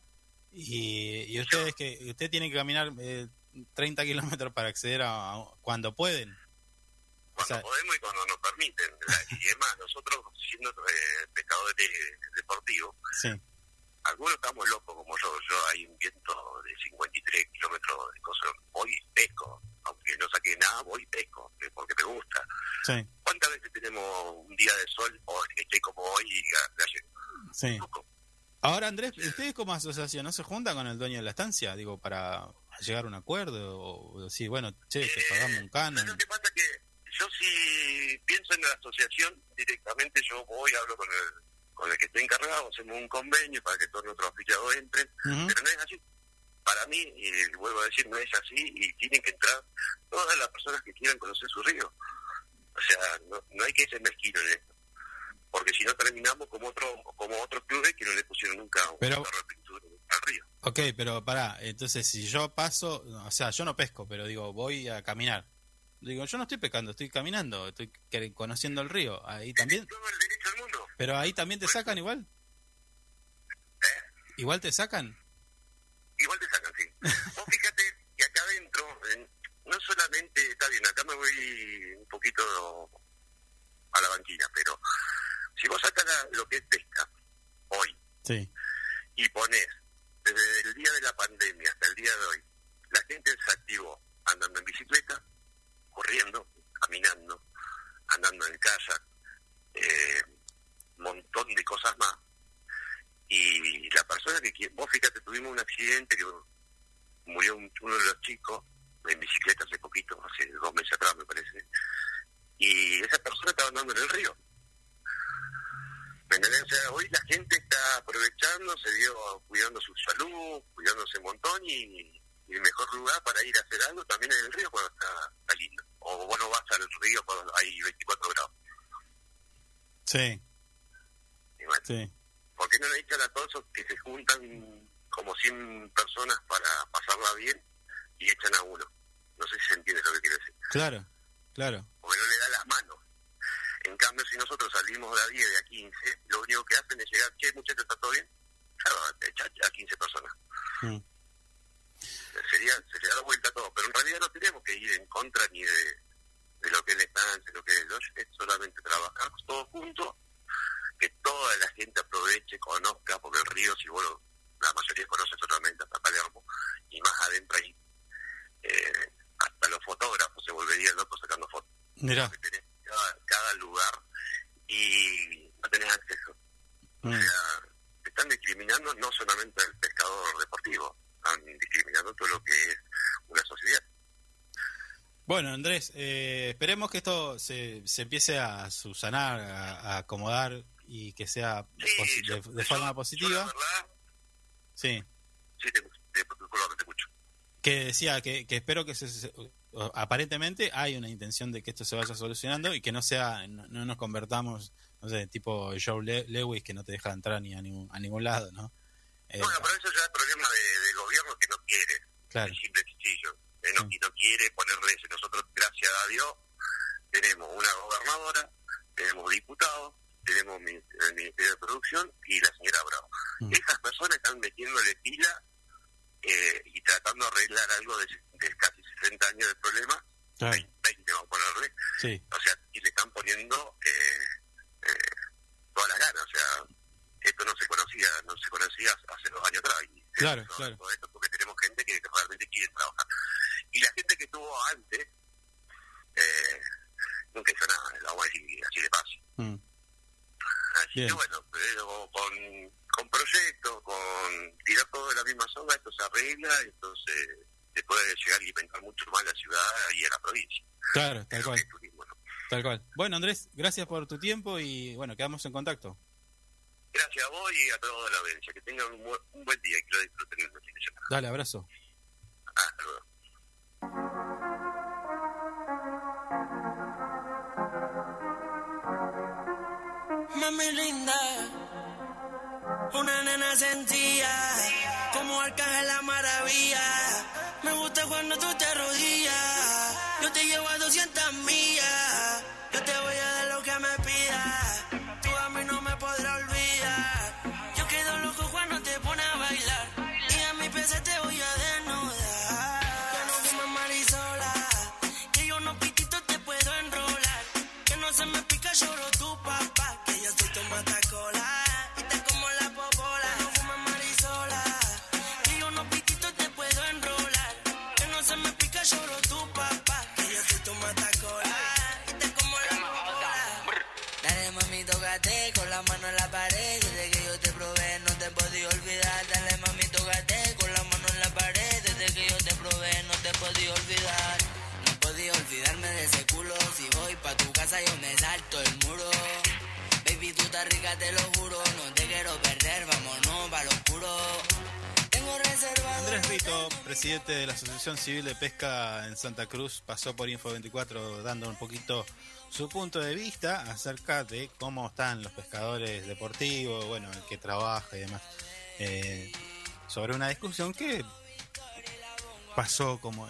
y, y ustedes que usted tiene que caminar eh, 30 kilómetros para acceder a, a- cuando pueden. cuando O sea- podemos y cuando nos permiten y además nosotros siendo eh, pescadores deportivos Sí, algunos estamos locos como yo yo hay un viento de 53 kilómetros de cosas voy y pesco aunque no saque nada voy y pesco eh, porque me gusta sí, ¿cuántas veces tenemos un día de sol o esté como hoy y ga- gallego? sí. Poco. Ahora, Andrés, ¿ustedes como asociación no se juntan con el dueño de la estancia? Digo, para llegar a un acuerdo o decir, bueno, che, te pagamos un canon. Lo que pasa es que yo si pienso en la asociación, directamente yo voy, hablo con el, con el que esté encargado, hacemos un convenio para que todos nuestros afiliados entren, pero no es así. Para mí, y vuelvo a decir, no es así y tienen que entrar todas las personas que quieran conocer su río. O sea, no, no hay que ser mezquino en esto. Porque si no terminamos como otro como otros clubes que no le pusieron nunca un Pero- de pintura al río. Ok, pero pará, entonces si yo paso, o sea, yo no pesco, pero digo, voy a caminar. Digo, yo no estoy pescando, estoy caminando, estoy conociendo el río. Ahí también, Todo el derecho del mundo. pero ahí también te sacan igual. Igual te sacan. igual te sacan, sí. Vos fíjate que acá adentro, en- no solamente, está bien, acá me voy un poquito a la banquina, pero si vos sacas lo que es pesca hoy Sí. y pones desde el día de la pandemia hasta el día de hoy, la gente se activó andando en bicicleta, corriendo, caminando, andando en kayak, eh, montón de cosas más. Y la persona que vos fíjate, tuvimos un accidente que murió un- uno de los chicos en bicicleta hace poquito, hace dos meses atrás me parece, y esa persona estaba andando en el río. ¿Me entendés? O sea, hoy la gente está aprovechando, se dio cuidando su salud, cuidándose un montón y, y el mejor lugar para ir a hacer algo también es el río cuando está, está lindo. O vos no vas al río cuando hay 24 grados. Sí, Y bueno, sí. ¿Por qué no le echan a todos esos que se juntan como 100 personas para pasarla bien y echan a uno? No sé si se entiende lo que quiero decir. Claro, claro. Porque no le da las manos. En cambio, si nosotros salimos de a 10, de a 15, lo único que hacen es llegar, che, muchachos, ¿está todo bien? A 15 personas. Mm. Sería, se le da vuelta a todo. Pero en realidad no tenemos que ir en contra ni de, de lo que es la estancia, lo que es es solamente trabajar todos juntos, que toda la gente aproveche, conozca, porque el río, si vos, lo- la mayoría conoce solamente hasta Palermo, y más adentro ahí, eh, hasta los fotógrafos se volverían locos sacando fotos Mirá. que tenés cada, cada lugar y no tenés acceso. Mm. O sea, te están discriminando no solamente al pescador deportivo, están discriminando todo lo que es una sociedad. Bueno, Andrés, eh, esperemos que esto se, se empiece a subsanar, a, a acomodar y que sea Sí, posi- yo- de, de yo- forma yo la positiva. verdad, Sí. sí, te, te, te escucho. Que decía que, que espero que se, aparentemente hay una intención de que esto se vaya solucionando y que no sea no, no nos convertamos, no sé, tipo Joe Le- Lewis que no te deja entrar ni a ningún, a ningún lado, ¿no? Eh, bueno, pero eso ya es problema de- del gobierno que no quiere, claro, es simple y sencillo. Eh, no, Sí. y no quiere ponerle. Nosotros, gracias a Dios, tenemos una gobernadora, tenemos diputados, tenemos el Ministerio de Producción y la señora Bravo. Mm. Esas personas están metiéndole pila eh, y tratando de arreglar algo de, de casi 60 años de problema, Claro, 20 vamos a ponerle, sí, o sea, y le están poniendo eh, eh, todas las ganas, o sea, esto no se conocía, no se conocía hace dos años atrás. Y Claro, eso, claro. todo esto porque tenemos gente que realmente quiere trabajar. Y la gente que estuvo antes, eh, nunca hizo nada, lo vamos a decir así de fácil. Mm. Así Bien. que bueno, pero con, con proyectos, con tirar todo de la misma zona, esto se arregla, entonces se puede llegar a alimentar mucho más la ciudad y a la provincia. claro, tal cual, que es turismo, ¿no? tal cual. Bueno, Andrés, gracias por tu tiempo y bueno, quedamos en contacto. Gracias a vos y a toda la audiencia. Que tengan un, buen- un buen día y que lo disfruten en fin de semana. Dale, abrazo. Hasta luego. Mami linda, una nena sentía como arcángel la maravilla. Casa yo me salto el muro. Baby, tú estás rica, te lo juro. No te quiero perder, vámonos pa' lo oscuro. Tengo reservado. Andrés Rito, presidente de la Asociación Civil de Pesca en Santa Cruz, pasó por Info24 dando un poquito su punto de vista acerca de cómo están los pescadores deportivos, bueno, el que trabaja y demás, eh, sobre una discusión que pasó como,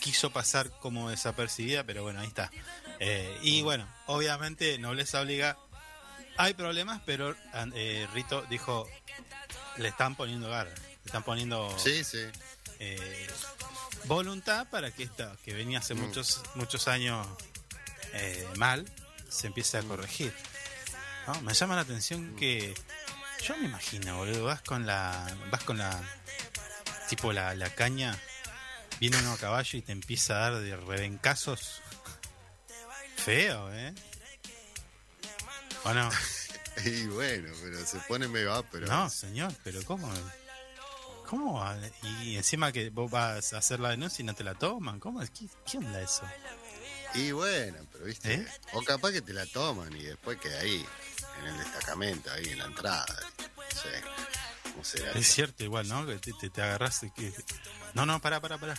quiso pasar como desapercibida, pero bueno, ahí está. Eh, y bueno, obviamente Nobleza Obliga, hay problemas, pero eh, Rito dijo, le están poniendo garra, le están poniendo Sí, sí. eh, voluntad para que esta, que venía hace Mm. muchos, muchos años eh, mal, se empiece a corregir. ¿no? Me llama la atención que yo me imagino, boludo, vas con la, vas con la, tipo la, la caña, viene uno a caballo y te empieza a dar de rebencazos. Feo, ¿eh? ¿O no? Y bueno, pero se pone medio ápero. No, señor, pero ¿cómo? ¿Cómo? va? Y encima que vos vas a hacer la denuncia y no te la toman. ¿Cómo? ¿Qué, qué onda eso? Y bueno, pero viste. ¿Eh? O capaz que te la toman y después queda ahí, en el destacamento, ahí en la entrada. No Es cierto, igual, ¿no? Que te, te, te agarras y que... No, no, pará, pará, pará.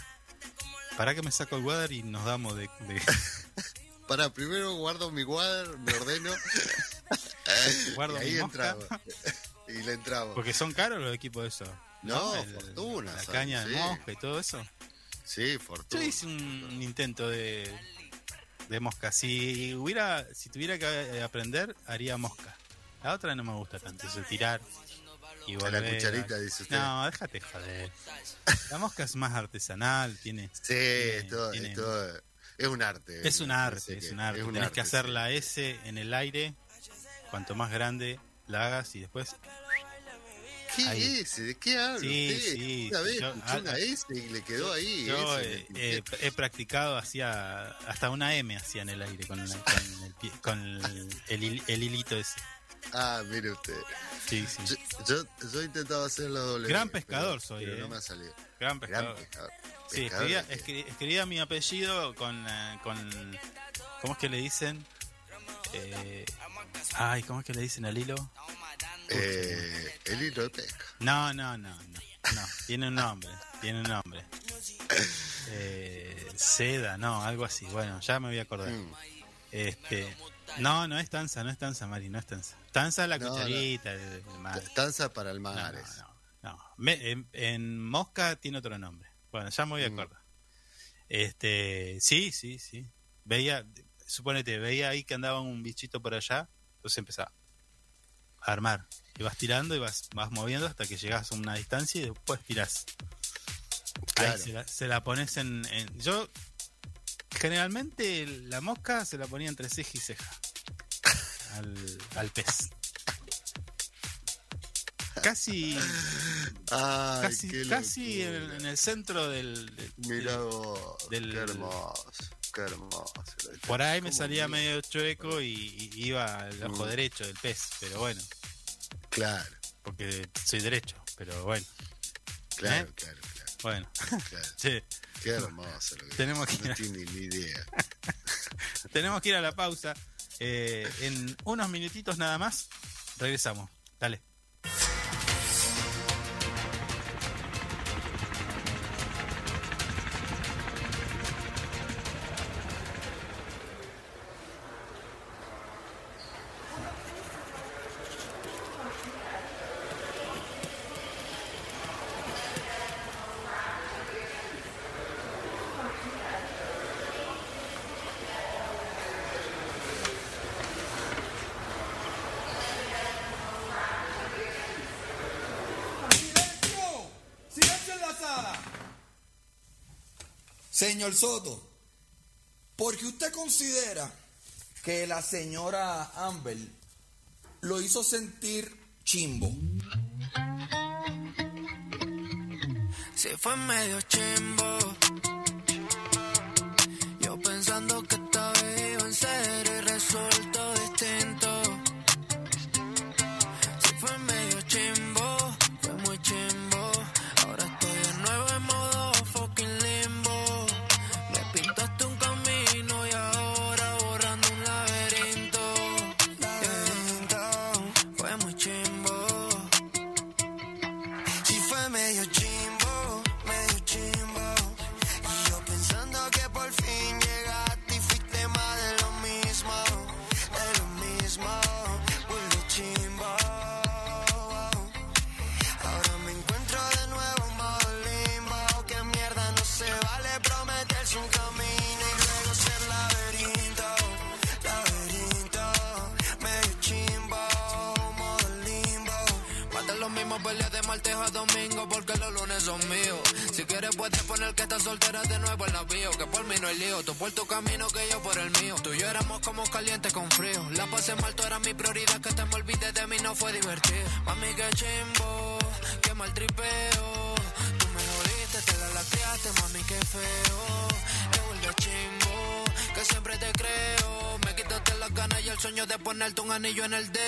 Pará que me saco el water y nos damos de... de- Para, primero guardo mi water, me ordeno. Guardo y ahí mi mosca. entraba. Y le entraba. Porque son caros los equipos de eso. No, fortuna, La caña de mosca y todo eso. Sí, Yo fortuna. hice un, un intento de, de mosca. Si hubiera, si tuviera que eh, aprender, haría mosca. La otra no me gusta tanto, eso tirar y A la cucharita, dice usted. No, déjate joder. La mosca es más artesanal, tiene. Sí, tiene- es todo, tiene- es todo- es un arte. es un arte, es un arte. es un Tenés arte, que hacer sí. la S en el aire, cuanto más grande la hagas y después. ¿Qué Ahí. S? ¿De qué habla Sí, usted? sí, Una vez yo- ah, una ah, S y le quedó ahí. Yo eh, eh, he practicado hacía hasta una M hacía en el aire con, la- con el, pie- con el, el hil- el hilito ese. Ah, mire usted. Sí, sí. Yo, yo, yo he intentado hacer la doble. Gran pero- pescador soy, pero eh. no me ha salido. Gran Gran pescador. Sí, escribía, escri- escribía mi apellido con, eh, con. ¿Cómo es que le dicen? Eh, ay, ¿cómo es que le dicen al hilo? eh, el hilo de pesca. No, no, no, no. No, tiene un nombre. Tiene un nombre. Eh, seda, no, algo así. Bueno, ya me voy a acordar. Mm. Este, no, no es tanza, no es tanza, Mari, no es tanza. Tanza la no, cucharita, no. El mar. Tanza para el mar. No, en, Mosca tiene otro nombre. Bueno, ya me voy a acordar. Mm. Este, sí, sí, sí. Veía, suponete, veía ahí que andaba un bichito por allá, entonces empezaba a armar. Y vas tirando y vas, vas moviendo hasta que llegas a una distancia y después tirás. Se, la, pones en, en, Yo, generalmente la mosca se la ponía entre ceja y ceja al, al pez. Casi, Ay, casi, casi en, en, el centro del. del vos, del, qué hermoso, qué hermoso. Por ahí me salía medio chueco y, y iba al mm. ojo mm. derecho del pez, pero bueno. Claro. Porque soy derecho, pero bueno. Claro, ¿Eh? claro, claro. Bueno. Claro. sí. Qué hermoso lo que Tenemos que a... No tiene ni idea. Tenemos que ir a la pausa. Eh, en unos minutitos nada más, regresamos. Dale. señor Soto, porque usted considera que la señora Amber lo hizo sentir chimbo. Se fue medio chimbo. Yo pensando que en el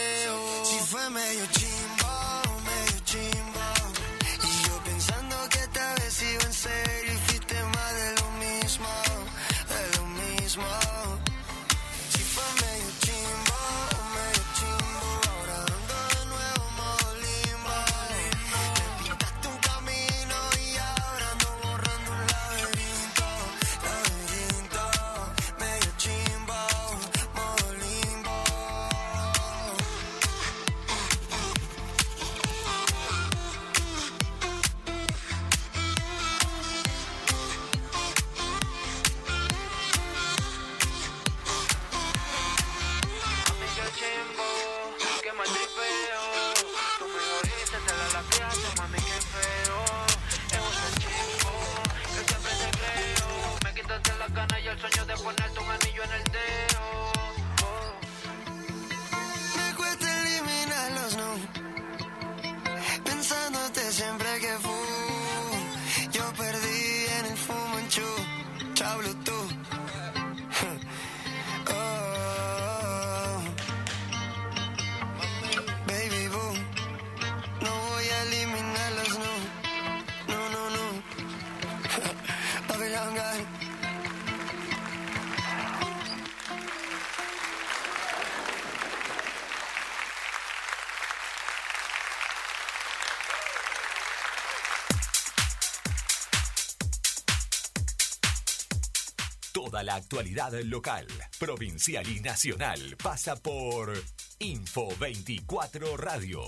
La actualidad local, provincial y nacional pasa por Info 24 Radio.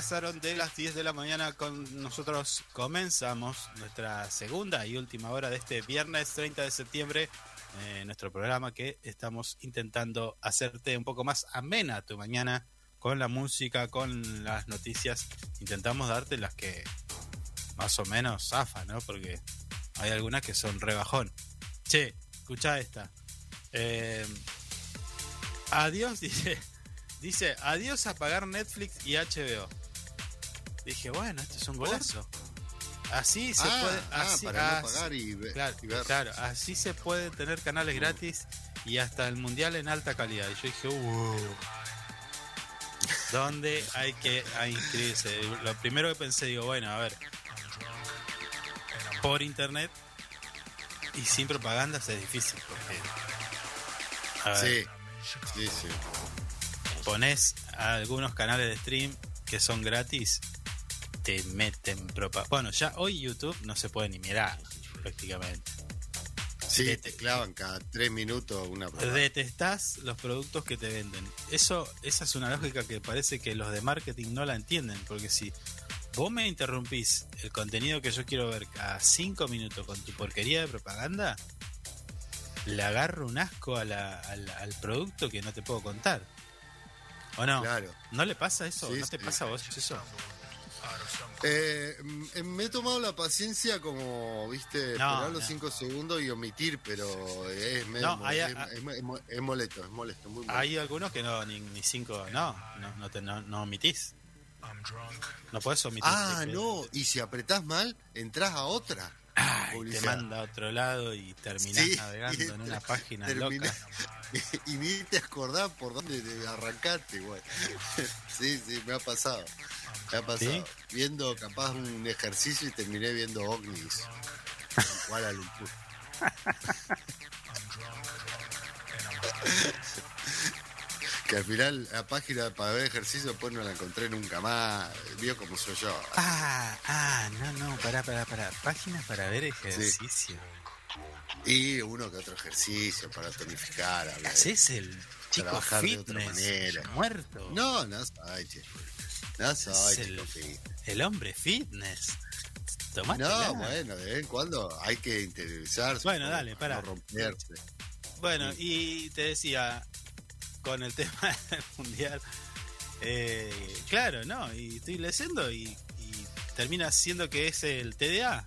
Pasaron de las 10 de la mañana con nosotros comenzamos nuestra segunda y última hora de este viernes 30 de septiembre eh, nuestro programa que estamos intentando hacerte un poco más amena tu mañana con la música, con las noticias intentamos darte las que más o menos zafan, ¿no? Porque hay algunas que son rebajón che, escucha esta Eh, adiós dice Dice, adiós a pagar Netflix y HBO. Dije, bueno, esto es un golazo. Así se Ah, puede. ah, Así, no pagar y ve- claro, y ver. claro, así se puede tener canales gratis y hasta el mundial en alta calidad. Y yo dije, wow. ¿Dónde hay que inscribirse? Lo primero que pensé, digo, bueno, a ver, por internet y sin propagandas es difícil. Porque, a ver, Sí, sí, sí. pones algunos canales de stream que son gratis, te meten propaganda. Bueno, ya hoy YouTube no se puede ni mirar prácticamente. Sí, te clavan cada tres minutos una propaganda. Detestás los productos que te venden. Eso, esa es una lógica que parece que los de marketing no la entienden, porque si vos me interrumpís el contenido que yo quiero ver cada cinco minutos con tu porquería de propaganda, le agarro un asco a la- al, al producto que no te puedo contar. ¿O no? Claro. ¿No le pasa eso? Sí, ¿No te sí. pasa a vos eso? Eh, mm, me he tomado la paciencia como, viste, No, esperar los no. cinco segundos y omitir, pero es, medio No, mo- hay- es, es- es mo- es molesto, es molesto, muy molesto. Hay algunos que no, ni, ni cinco, no, no, no, te, no, no omitís. No puedes omitir. Ah, no, y si apretás mal, entras a otra. Ay, te manda a otro lado y terminás Sí, navegando en una página loca. y ni te acordás por dónde te arrancaste, güey. Sí, sí, me ha pasado. Me ha pasado. ¿Sí? Viendo capaz un ejercicio y terminé viendo ovnis. Kuala Lumpur. que al final la página para ver ejercicio después no la encontré nunca más. Vio como soy yo. Ah, ah, no, no, pará, pará, pará. Páginas para ver ejercicio. Y uno que otro ejercicio para tonificar. a ver. Haces el chico Trabajar de otra fitness manera. muerto. No, no soy, che. No soy, Es el, chico fitness. el hombre fitness. Tomate No, bueno, de vez en cuando hay que interiorizarse. Bueno, ¿no? dale, pará. No romperse. Bueno, y te decía, con el tema del mundial, eh, claro, ¿no? Y estoy leyendo y, y termina siendo que es el TDA,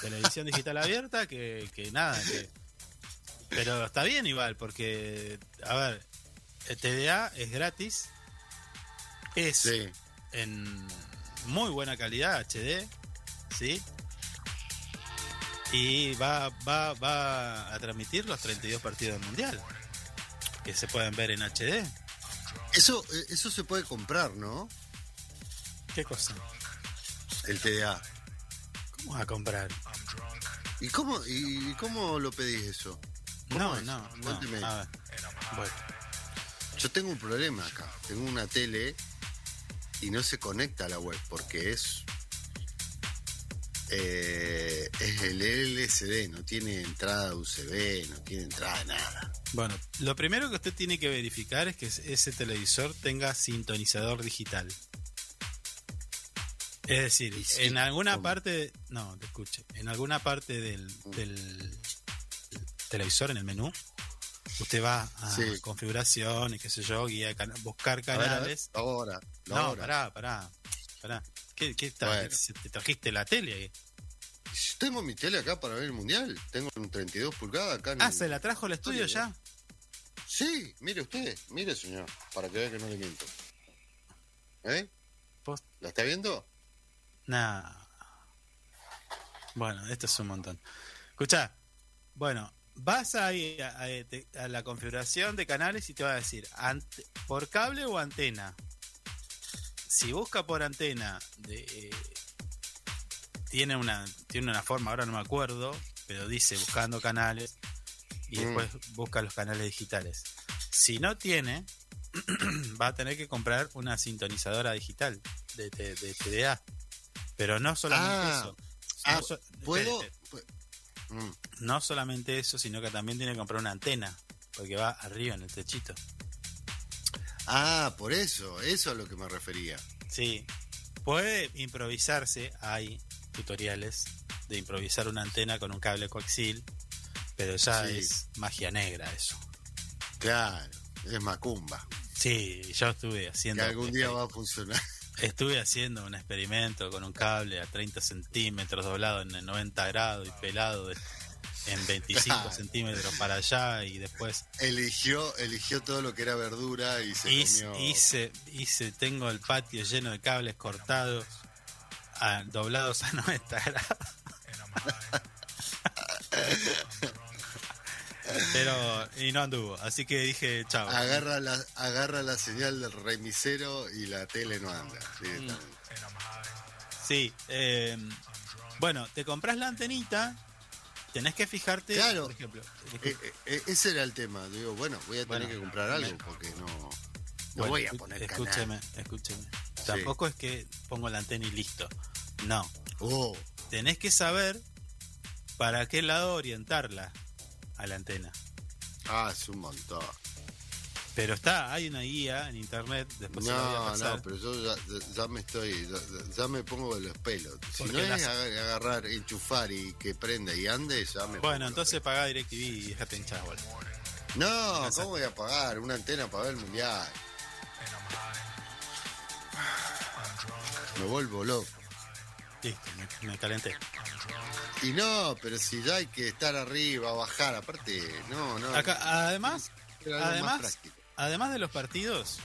televisión digital abierta, que, que nada, que... Pero está bien igual, porque, a ver, el TDA es gratis, es Sí. en muy buena calidad, HD, ¿sí? Y va, va, va a transmitir los 32 partidos del Mundial, que se pueden ver en HD. Eso, eh, eso se puede comprar, ¿no? ¿Qué cosa? El TDA. ¿Cómo a comprar? ¿Y cómo, y, cómo lo pedís eso? ¿Cómo No, es? no, no. Cuénteme. A ver. Bueno, Yo tengo un problema acá. Tengo una tele y no se conecta a la web porque es. eh, es el LCD, no tiene entrada USB, no tiene entrada de nada. bueno, lo primero que usted tiene que verificar es que ese televisor tenga sintonizador digital. Es decir, en alguna parte, no, te escuche, en alguna parte del, Mm. del televisor, en el menú, usted va a Sí. configuración y qué sé yo, guía, de cana- buscar A ver, a ver, canales. ahora, No, ahora. pará, pará, pará. ¿Qué, qué tal? Bueno. ¿Se- ¿Te trajiste la tele ahí? Tengo mi tele acá para ver el mundial. Tengo un 32 pulgadas acá. En Ah, el- ¿se la trajo al estudio ya? Sí, mire usted, mire señor, para que vea que no le miento. ¿Eh? ¿La está viendo? Nah. Bueno, esto es un montón. Escucha, bueno, vas ahí a, a- te- a la configuración de canales y te va a decir, ante- ¿por cable o antena? Si busca por antena de, eh, tiene una, tiene una forma, ahora no me acuerdo, pero dice buscando canales y Mm. después busca los canales digitales. Si no tiene, va a tener que comprar una sintonizadora digital de, de- de TDA. Pero no solamente Ah, eso. ah, No so- ¿Puedo? Mm. no solamente eso, sino que también tiene que comprar una antena, porque va arriba en el techito. Ah, por eso, eso es a lo que me refería. Sí, puede improvisarse, hay tutoriales de improvisar una antena con un cable coaxil, pero ya Sí. es magia negra eso. Claro, es macumba. Sí, yo estuve Que haciendo algún día va a funcionar. Estuve haciendo un experimento con un cable a 30 centímetros doblado en 90 grados y pelado de- en 25 Claro. centímetros para allá y después Eligió, eligió todo lo que era verdura y se hice, comió. hice, hice- tengo el patio lleno de cables cortados a- doblados a 90 grados. Pero, y no anduvo, así que dije, chao. Agarra la, agarra la señal del remisero y la tele no anda. directamente. Sí, eh, bueno, te compras la antenita, tenés que fijarte, Claro. por ejemplo, Eh, eh, eh, ese era el tema. Digo, bueno, voy a tener Bueno, que comprar algo porque no, no Bueno, voy a poner escúcheme, canal. escúcheme. Tampoco es que pongo la antena y listo. No. Oh, Tenés que saber para qué lado orientarla a la antena. ah, es un montón. Pero está, hay una guía en internet, después se la voy a No, pasar. no, pero yo ya, ya me estoy, ya, ya me pongo de los pelos. Si Porque no es las- ag- agarrar, enchufar y que prenda y ande, ya me Bueno, entonces pagá DirecTV y déjate hinchar, pelos. No, ¿cómo voy a pagar una antena para ver el mundial? Me vuelvo loco. Listo, me, me calenté. Y no, pero si ya hay que estar arriba, bajar, aparte, no, no. Acá, además, además, además de los partidos,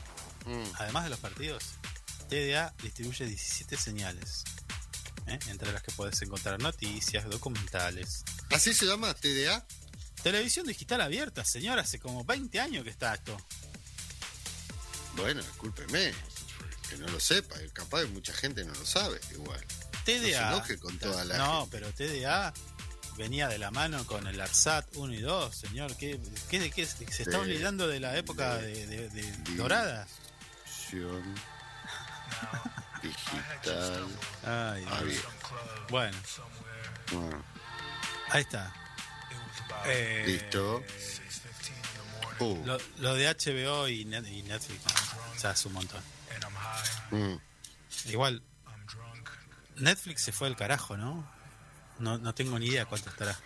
Mm. además de los partidos, TDA distribuye 17 señales. ¿eh? Entre las que puedes encontrar noticias, documentales. ¿Así se llama TDA? Televisión digital abierta, señor, hace como 20 años que está esto. Bueno, discúlpeme, que no lo sepa, capaz mucha gente no lo sabe, igual. TDA. No se con toda la No, gente. pero TDA venía de la mano con el ARSAT 1 y 2, señor. ¿Qué, qué, qué se está olvidando de la época de, de- de dorada? Digital. Ay, abierta. Bueno, Bueno, ahí está. Eh, listo. Uh, Lo, lo de HBO y Netflix, o sea, es un montón. mm. Igual, Netflix se fue al carajo, ¿no? No, no tengo ni idea cuánto estará.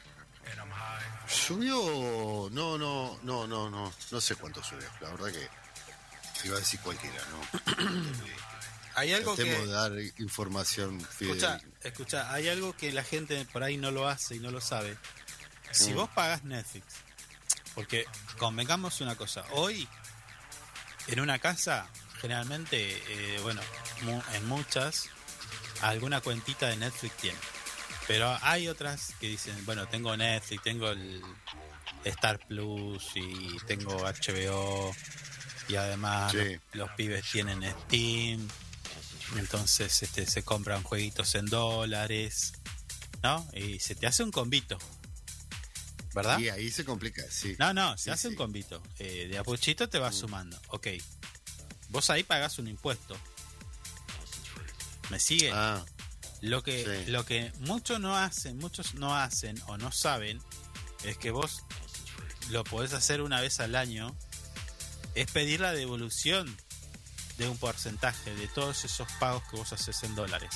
Subió. No, no, no, no, no. No sé cuánto subió. La verdad que iba a decir cualquiera, ¿no? Hay algo Tratemos que. de dar información Escucha, fidedigna. escucha, hay algo que la gente por ahí no lo hace y no lo sabe. Si Mm. vos pagas Netflix, porque convengamos una cosa, hoy en una casa, generalmente, eh, bueno, mu- en muchas, alguna cuentita de Netflix tiene. Pero hay otras que dicen, bueno, tengo Netflix, tengo el Star Plus y tengo HBO y además Sí. los, los pibes tienen Steam, entonces este, se compran jueguitos en dólares, ¿no? Y se te hace un convito, ¿verdad? Y ahí se complica, sí. No, no, se Sí, hace un convito. Eh, de a te vas sumando. Ok. Vos ahí pagás un impuesto. ¿Me sigue? Ah, Lo que, Sí. lo que muchos no hacen, muchos no hacen o no saben, es que vos lo podés hacer una vez al año, es pedir la devolución de un porcentaje de todos esos pagos que vos haces en dólares.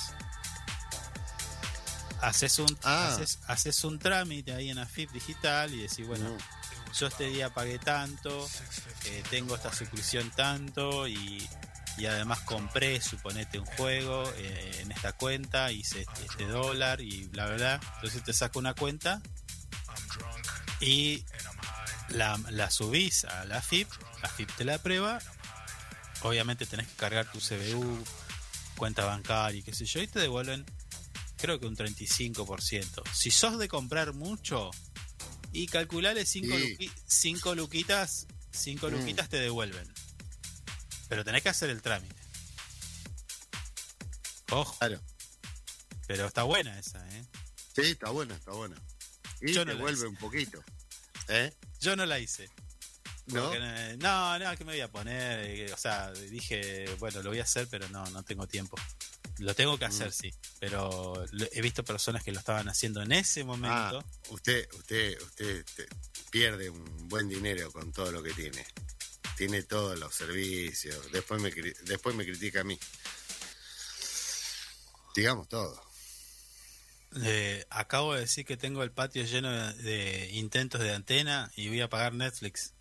Haces un, Ah. haces, haces un trámite ahí en AFIP digital y decís, bueno, Mm. yo este día pagué tanto, eh, tengo esta suscripción tanto y, y además compré, suponete, un juego eh, en esta cuenta, hice este, este dólar y bla, bla, bla. Entonces te saco una cuenta y la, la subís a la FIP, la FIP te la prueba, obviamente tenés que cargar tu CBU, cuenta bancaria y qué sé yo, y te devuelven creo que un 35%. Si sos de comprar mucho y calculale 5 Sí. luquitas, 5 Mm. luquitas te devuelven. Pero tenés que hacer el trámite. Ojo. Claro. Pero está buena esa, ¿eh? Sí, está buena, está buena. Y Yo te no vuelve un poquito. ¿Eh? Yo no la hice. ¿No? Porque, eh, no, no, que me voy a poner. eh, O sea, dije, bueno, lo voy a hacer, pero no, no tengo tiempo. Lo tengo que hacer, Mm. sí. Pero he visto personas que lo estaban haciendo en ese Ah, momento. usted, usted, usted te- pierde un buen dinero con todo lo que tiene. Tiene todos los servicios. Después me, después me critica a mí. Digamos todo. Eh, acabo de decir que tengo el patio lleno de, de intentos de antena y voy a pagar Netflix.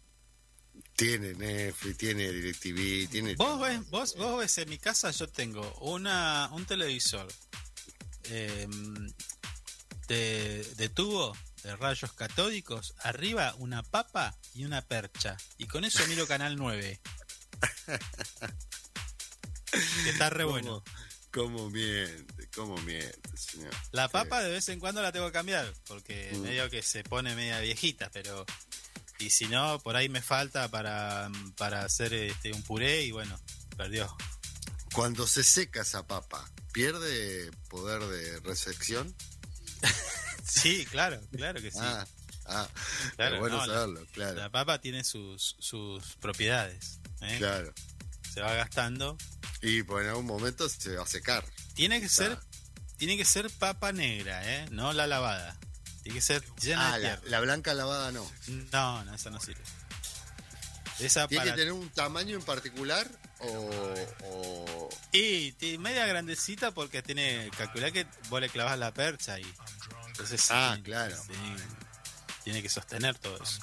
Tiene Netflix, tiene DirecTV, tiene Vos ves, vos, vos ves en mi casa yo tengo una un televisor eh, de, de tubo de rayos catódicos, arriba una papa y una percha. Y con eso miro Canal 9. que está re bueno. ¿Cómo miente? ¿Cómo miente, señor? La papa de vez en cuando la tengo que cambiar, porque Mm. medio que se pone media viejita, pero... Y si no, por ahí me falta para, para hacer este, un puré y bueno, perdió. Cuando se seca esa papa, ¿pierde poder de resección? Sí, claro, claro que sí. Ah, ah. Claro, bueno no, la- saberlo, claro. La papa tiene sus, sus propiedades. ¿eh? Claro. Se va gastando. Y pues en algún momento se va a secar. Tiene que ser tiene que ser papa negra, ¿eh? no la lavada. Tiene que ser llena Ah, de la, la blanca lavada no. No, no, esa no sirve. Esa ¿Tiene para... que tener un tamaño en particular o, o- Y media grandecita porque tiene. Calculá que vos le clavas la percha y. Entonces, Ah, sí, claro. sí, tiene que sostener todo eso.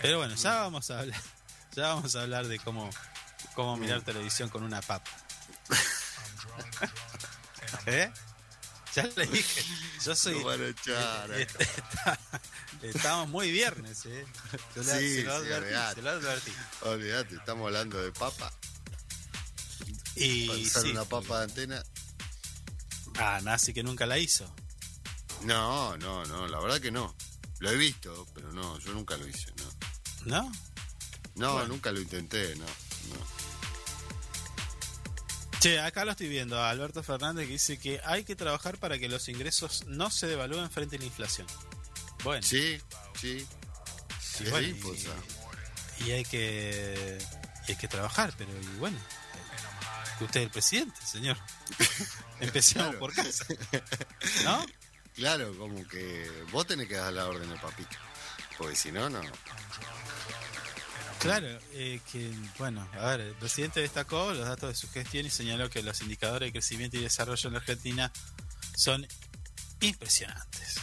Pero bueno, ya vamos a hablar. Ya vamos a hablar de cómo, cómo Mm. mirar televisión con una papa. ¿Eh? Ya le dije. Yo soy. Lo van a echar acá. está- estamos muy viernes, ¿eh? Yo le- Sí, se lo advertí, olvidate. se lo advertí. Olvídate, estamos hablando de papa. Y sí, una papa de antena. Ah, Nazi que nunca la hizo. No, no, no, la verdad que no. Lo he visto, pero no, yo nunca lo hice, no. ¿No? No, Bueno. nunca lo intenté, no. no. Che, acá lo estoy viendo a Alberto Fernández que dice que hay que trabajar para que los ingresos no se devalúen frente a la inflación. Bueno, Sí, sí. y, es bueno, info, y- y hay que y hay que trabajar, pero y bueno, usted es el presidente, señor. Empecemos Claro. por casa. ¿No? Claro, como que vos tenés que dar la orden de papito. Porque si no, no. Claro, eh, que bueno, a ver, el presidente destacó los datos de su gestión y señaló que los indicadores de crecimiento y desarrollo en la Argentina son impresionantes.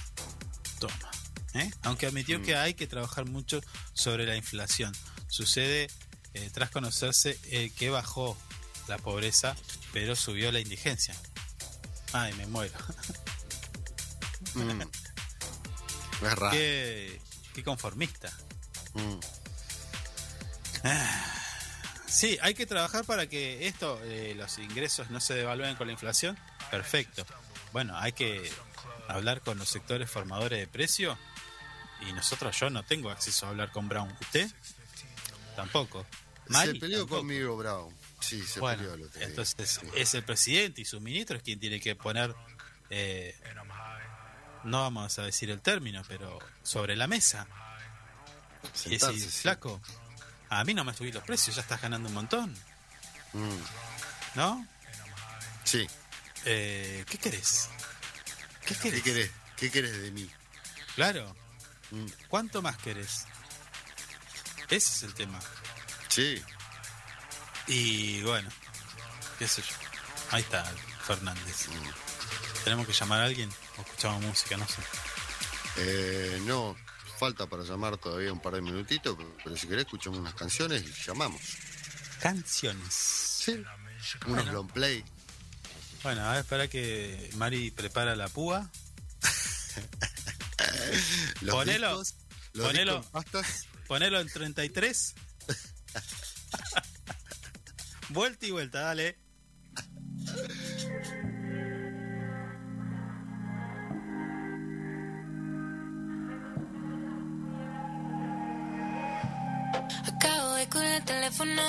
Toma. ¿eh? Aunque admitió Mm. que hay que trabajar mucho sobre la inflación. Sucede eh, tras conocerse eh, que bajó la pobreza, pero subió la indigencia. Ay, me muero. Mm. Es raro. qué, qué conformista. Mm. Sí, hay que trabajar para que esto, eh, los ingresos no se devalúen con la inflación. Perfecto. Bueno, hay que hablar con los sectores formadores de precio. Y nosotros, yo no tengo acceso a hablar con Brown. ¿Usted? Tampoco. Mari, se peleó tampoco. conmigo, Brown. Sí, se Bueno, peleó entonces Sí. es el presidente y su ministro es quien tiene que poner, eh, no vamos a decir el término, pero sobre la mesa. Y sí. flaco, a mí no me subí los precios, ya estás ganando un montón, Mm. ¿no? Sí. Eh, ¿Qué querés? ¿Qué querés? ¿Qué querés? ¿Qué querés de mí? Claro. Mm. ¿Cuánto más querés? Ese es el tema. Sí. Y bueno, qué sé yo. Ahí está Fernández. Mm. ¿Tenemos que llamar a alguien? ¿O escuchamos música? No sé. Eh, no, falta para llamar todavía un par de minutitos, pero, si querés escuchamos unas canciones y llamamos. Canciones. Sí. Unos long play. Bueno, a ver, espera que Mari prepara la púa. Los Ponelo, discos, los ponelo. discos en. Ponelo en 33. vuelta y vuelta, dale. Con el teléfono.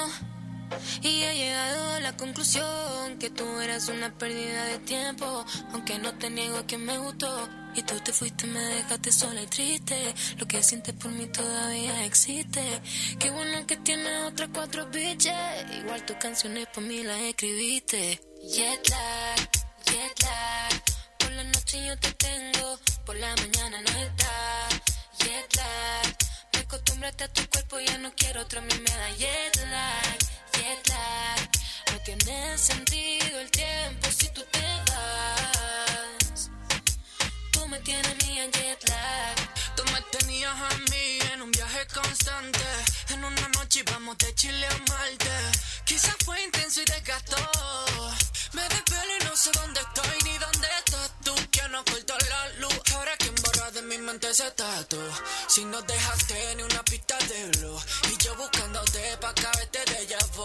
Y he llegado a la conclusión que tú eras una pérdida de tiempo. Aunque no te niego que me gustó. Y tú te fuiste, me dejaste sola y triste. Lo que sientes por mí todavía existe. Qué bueno que tienes otras cuatro bitches. Igual tus canciones por mí las escribiste. Jet lag, jet lag. Por la noche yo te tengo, por la mañana no está. Jet lag. Me acostumbraste a tu cuerpo, ya no quiero otro, a mí me da jet lag, jet lag. No tiene sentido el tiempo si tú te vas. Tú me tienes a mí en jet lag. Tú me tenías a mí en un viaje constante. En una noche íbamos de Chile a Marte. Quizás fue intenso y desgastó. Me desvelo y no sé dónde estoy ni dónde estás tú. Que no cortó la luz. Ahora quien borra de mi mente ese tatu. Si no dejaste ni una pista de luz. Y yo buscándote pa' caberte de vu.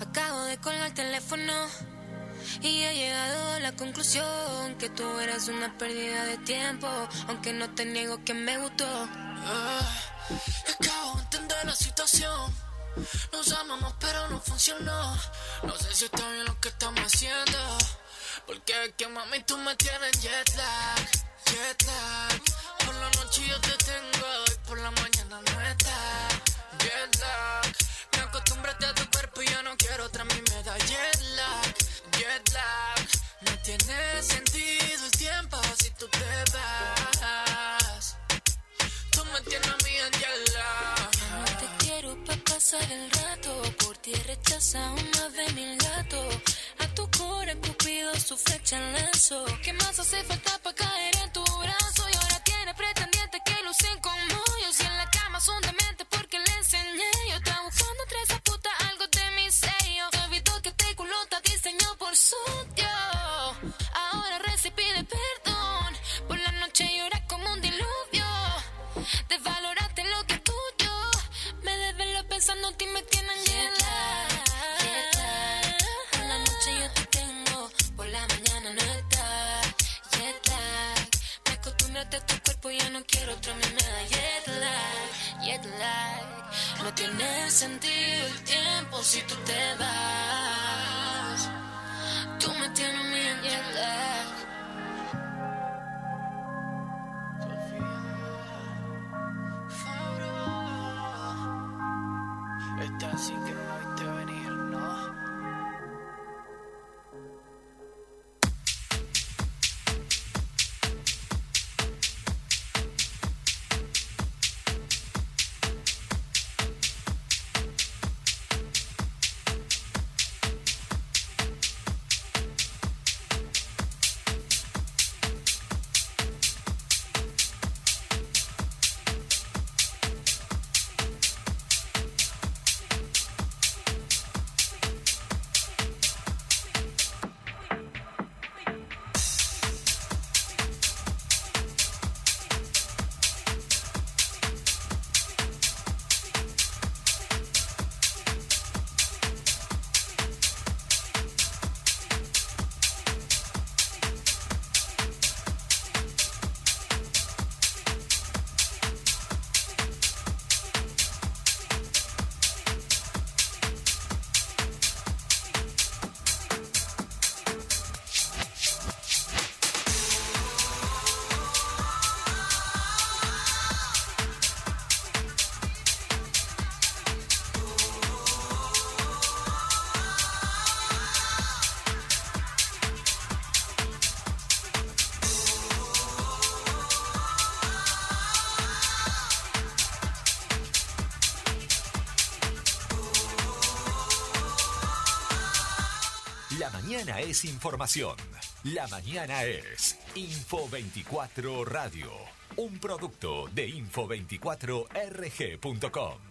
Acabo de colgar el teléfono y he llegado a la conclusión que tú eras una pérdida de tiempo, aunque no te niego que me gustó. Ah, acabo de entender la situación. Nos amamos pero no funcionó. No sé si está bien lo que estamos haciendo. Porque que mami tú me tienes jet lag, jet lag. Por la noche yo te tengo y por la mañana no está. Jet lag. Me acostumbraste a tu cuerpo y yo no quiero otra, mí me da jet lag, jet lag. No tiene sentido el tiempo si tú te vas. Tú me tienes a mí en jet lag. Ya no te quiero para pasar el rato, por ti rechaza una de mil gatos. Tu cora Cupido su flecha lanzó. ¿Qué más hace falta para caer en tu brazo? Es información. La mañana es Info 24 Radio. Un producto de info24rg.com.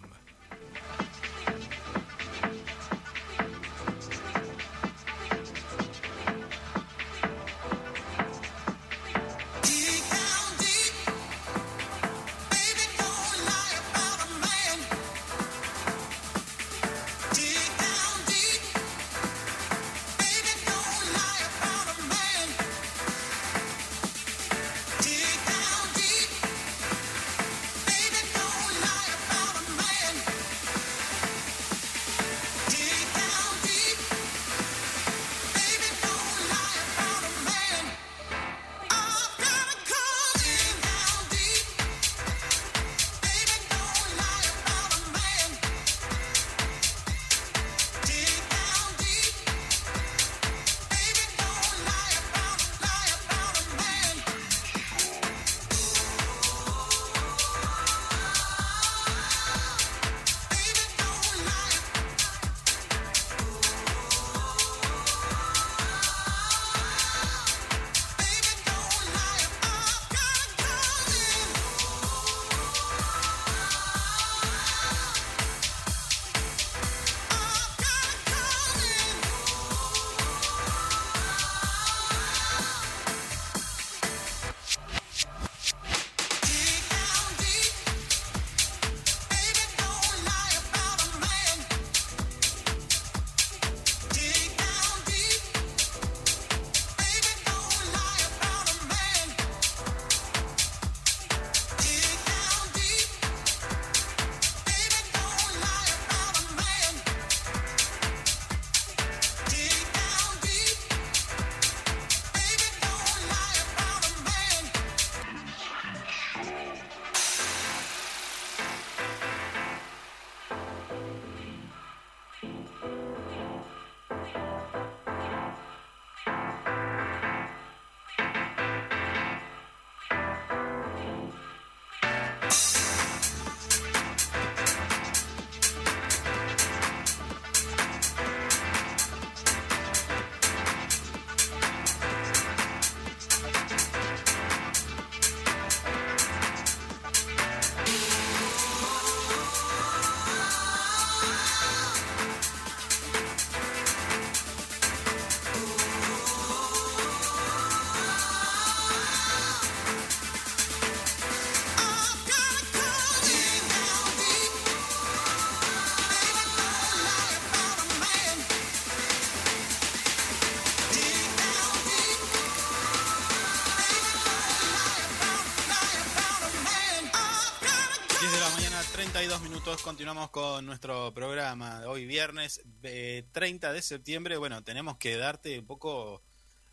minutos continuamos con nuestro programa. Hoy viernes eh, 30 de septiembre, bueno, tenemos que darte un poco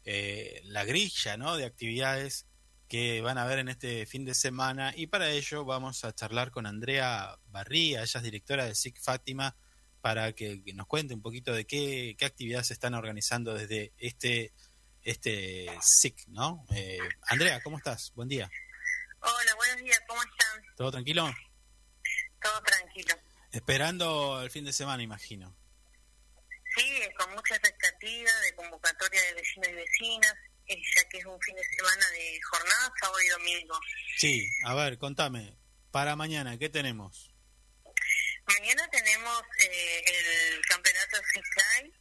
eh, la grilla ¿no? de actividades que van a haber en este fin de semana y para ello vamos a charlar con Andrea Barría, ella es directora de SIC Fátima, para que, que nos cuente un poquito de qué, qué actividades se están organizando desde este, este SIC, ¿no? Eh, Andrea, ¿cómo estás? Buen día. Hola, buenos días, ¿cómo están? ¿Todo tranquilo? Todo tranquilo. Esperando el fin de semana, imagino. Sí, con mucha expectativa de convocatoria de vecinos y vecinas, eh, ya que es un fin de semana de jornada, sábado y domingo. Sí, a ver, contame. Para mañana, ¿qué tenemos? Mañana tenemos eh, el campeonato freestyle,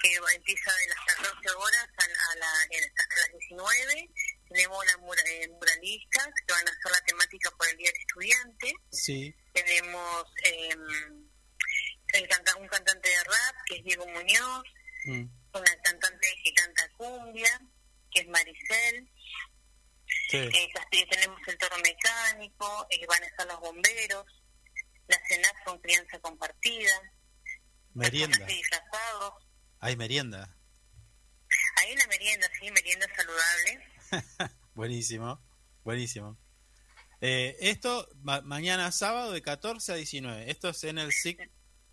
que empieza de las 14 horas a, a la, hasta las 19. Tenemos las eh, muralistas, que van a hacer la temática por el Día del Estudiante. Sí. Tenemos eh, el canta- un cantante de rap, que es Diego Muñoz. Mm, una cantante que canta cumbia, que es Maricel. Sí. Eh, tenemos el toro mecánico, eh, van a estar los bomberos, la cenas con crianza compartida, Merienda. disfrazados. Hay merienda. Hay una merienda, sí, merienda saludable. Buenísimo, buenísimo. Eh, esto ma- mañana sábado de 14 a 19. Esto es en el SIC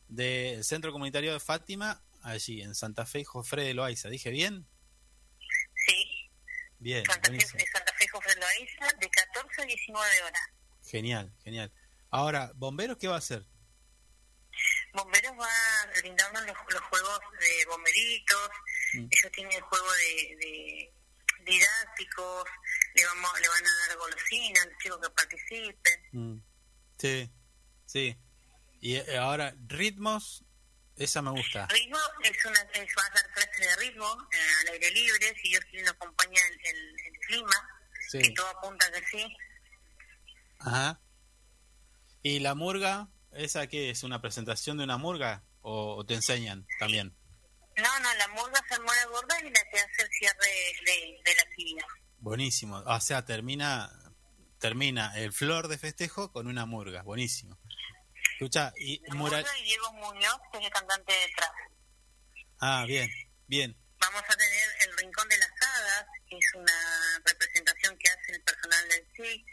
del Centro Comunitario de Fátima, allí en Santa Fe y Jofre de Loaiza. ¿Dije bien? Sí, Bien, Santa Fe, buenísimo. de Santa Fe Jofre Loaiza, de 14 a 19 horas. Genial, genial. Ahora, ¿bomberos qué va a hacer? Bomberos va a brindarnos los, los juegos de bomberitos, Mm. ellos tienen el juego de, de didácticos, le, vamos, le van a dar golosinas a los chicos que participen. Mm, Sí, sí. Y eh, ahora, ritmos, esa me gusta. Ritmo es una es, van a dar clases de ritmo eh, al aire libre, si Dios quiere nos acompaña el, el, el clima, Sí. que todo apunta que sí. Ajá. ¿Y la murga? ¿Esa qué es? ¿Una presentación de una murga? ¿O, o te enseñan también? No, no, la murga se mora gorda y la que hace el cierre de, de la actividad. Buenísimo. O sea, termina termina el flor de festejo con una murga. Buenísimo. Escucha, y mural... Y Diego Muñoz, que es el cantante de trap. Ah, bien, bien. Vamos a tener el Rincón de las Hadas, que es una representación que hace el personal del SIC.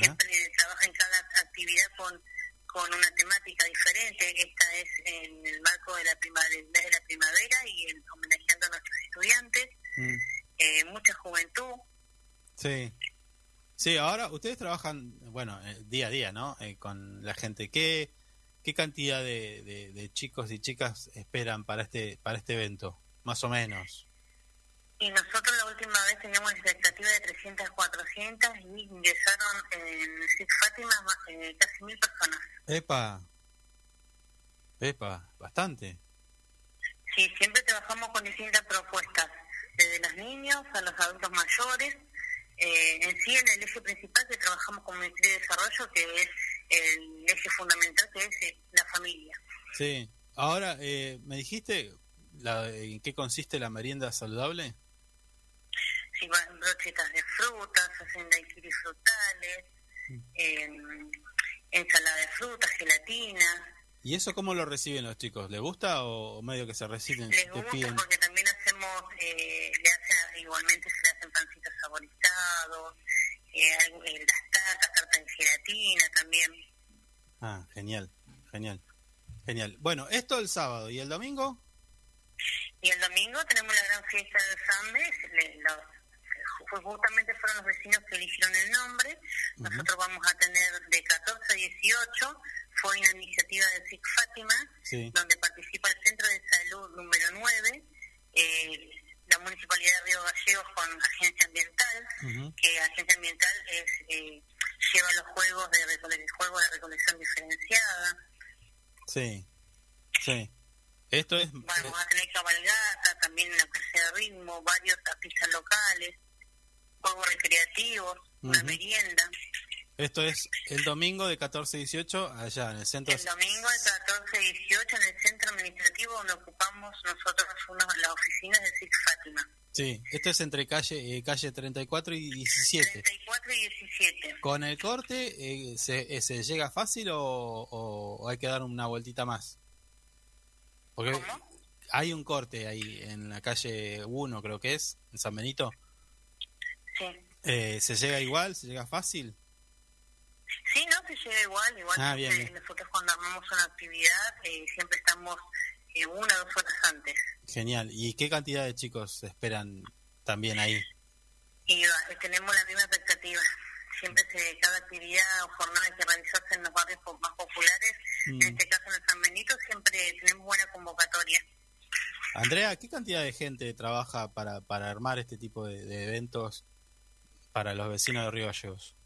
Siempre trabaja en cada actividad con, con una temática diferente. Esta es en el marco de la, prima- del mes de la primavera y el- homenajeando a nuestros estudiantes. Mm, Eh, mucha juventud. Sí. Sí, ahora ustedes trabajan, bueno, eh, día a día, ¿no? Eh, con la gente. ¿Qué, qué cantidad de, de- de chicos y chicas esperan para este para este evento? Más o menos. Y nosotros la última vez teníamos expectativa de 300, 400 y ingresaron en SIC Fátima eh, casi mil personas. Epa. Epa, bastante. Sí, siempre trabajamos con distintas propuestas, desde los niños a los adultos mayores. Eh, en sí, en el eje principal que trabajamos con Ministerio de Desarrollo, que es el eje fundamental, que es eh, la familia. Sí. Ahora, eh, ¿me dijiste la, en qué consiste la merienda saludable? Si van brochetas de frutas, hacen daiquiris frutales, eh, ensalada de frutas, gelatina. ¿Y eso cómo lo reciben los chicos? ¿Les gusta o, medio que se reciben, Les gusta piden? porque también hacemos, eh, le hacen, igualmente se le hacen pancitos saborizados, eh, eh, las tartas, tartas de gelatina también. Ah, genial, genial, genial. Bueno, esto el sábado y el domingo. Y el domingo tenemos la gran fiesta del Sambes, le- los- ju- justamente fueron los vecinos que eligieron el nombre. Nosotros vamos a tener de 14 a 18, fue una iniciativa de SIC Fátima, Sí. donde participa el Centro de Salud número 9, eh, la Municipalidad de Río Gallegos con Agencia Ambiental, que Agencia Ambiental es, eh, lleva los juegos de, juegos de recolección diferenciada. Sí, sí. Esto es, Vamos a tener cabalgata, también una clase de ritmo, varios artistas locales, juegos recreativos, una Ujú. merienda. Esto es el domingo de 14 a 18 allá en el centro. El domingo de 14 y 18 en el centro administrativo donde ocupamos nosotros uno, las oficinas de SIC Fátima. Sí, esto es entre calle eh, calle 34 y 17. 34 y 17. ¿Con el corte eh, se, eh, se llega fácil o, hay que dar una vueltita más? Porque hay un corte ahí en la calle 1, creo que es, en San Benito. Sí. Eh, ¿Se llega igual? ¿Se llega fácil? Sí, no, se llega igual. Igual Ah, bien, bien. nosotros cuando armamos una actividad eh, siempre estamos eh, una o dos horas antes. Genial. ¿Y qué cantidad de chicos esperan también ahí? Y eh, tenemos la misma expectativa. Siempre se, cada actividad o jornada que realizarse en los barrios más populares, Mm. en este caso en el San Benito, siempre tenemos buena convocatoria. Andrea, ¿qué cantidad de gente trabaja para, para armar este tipo de, de eventos para los vecinos de Río Gallegos?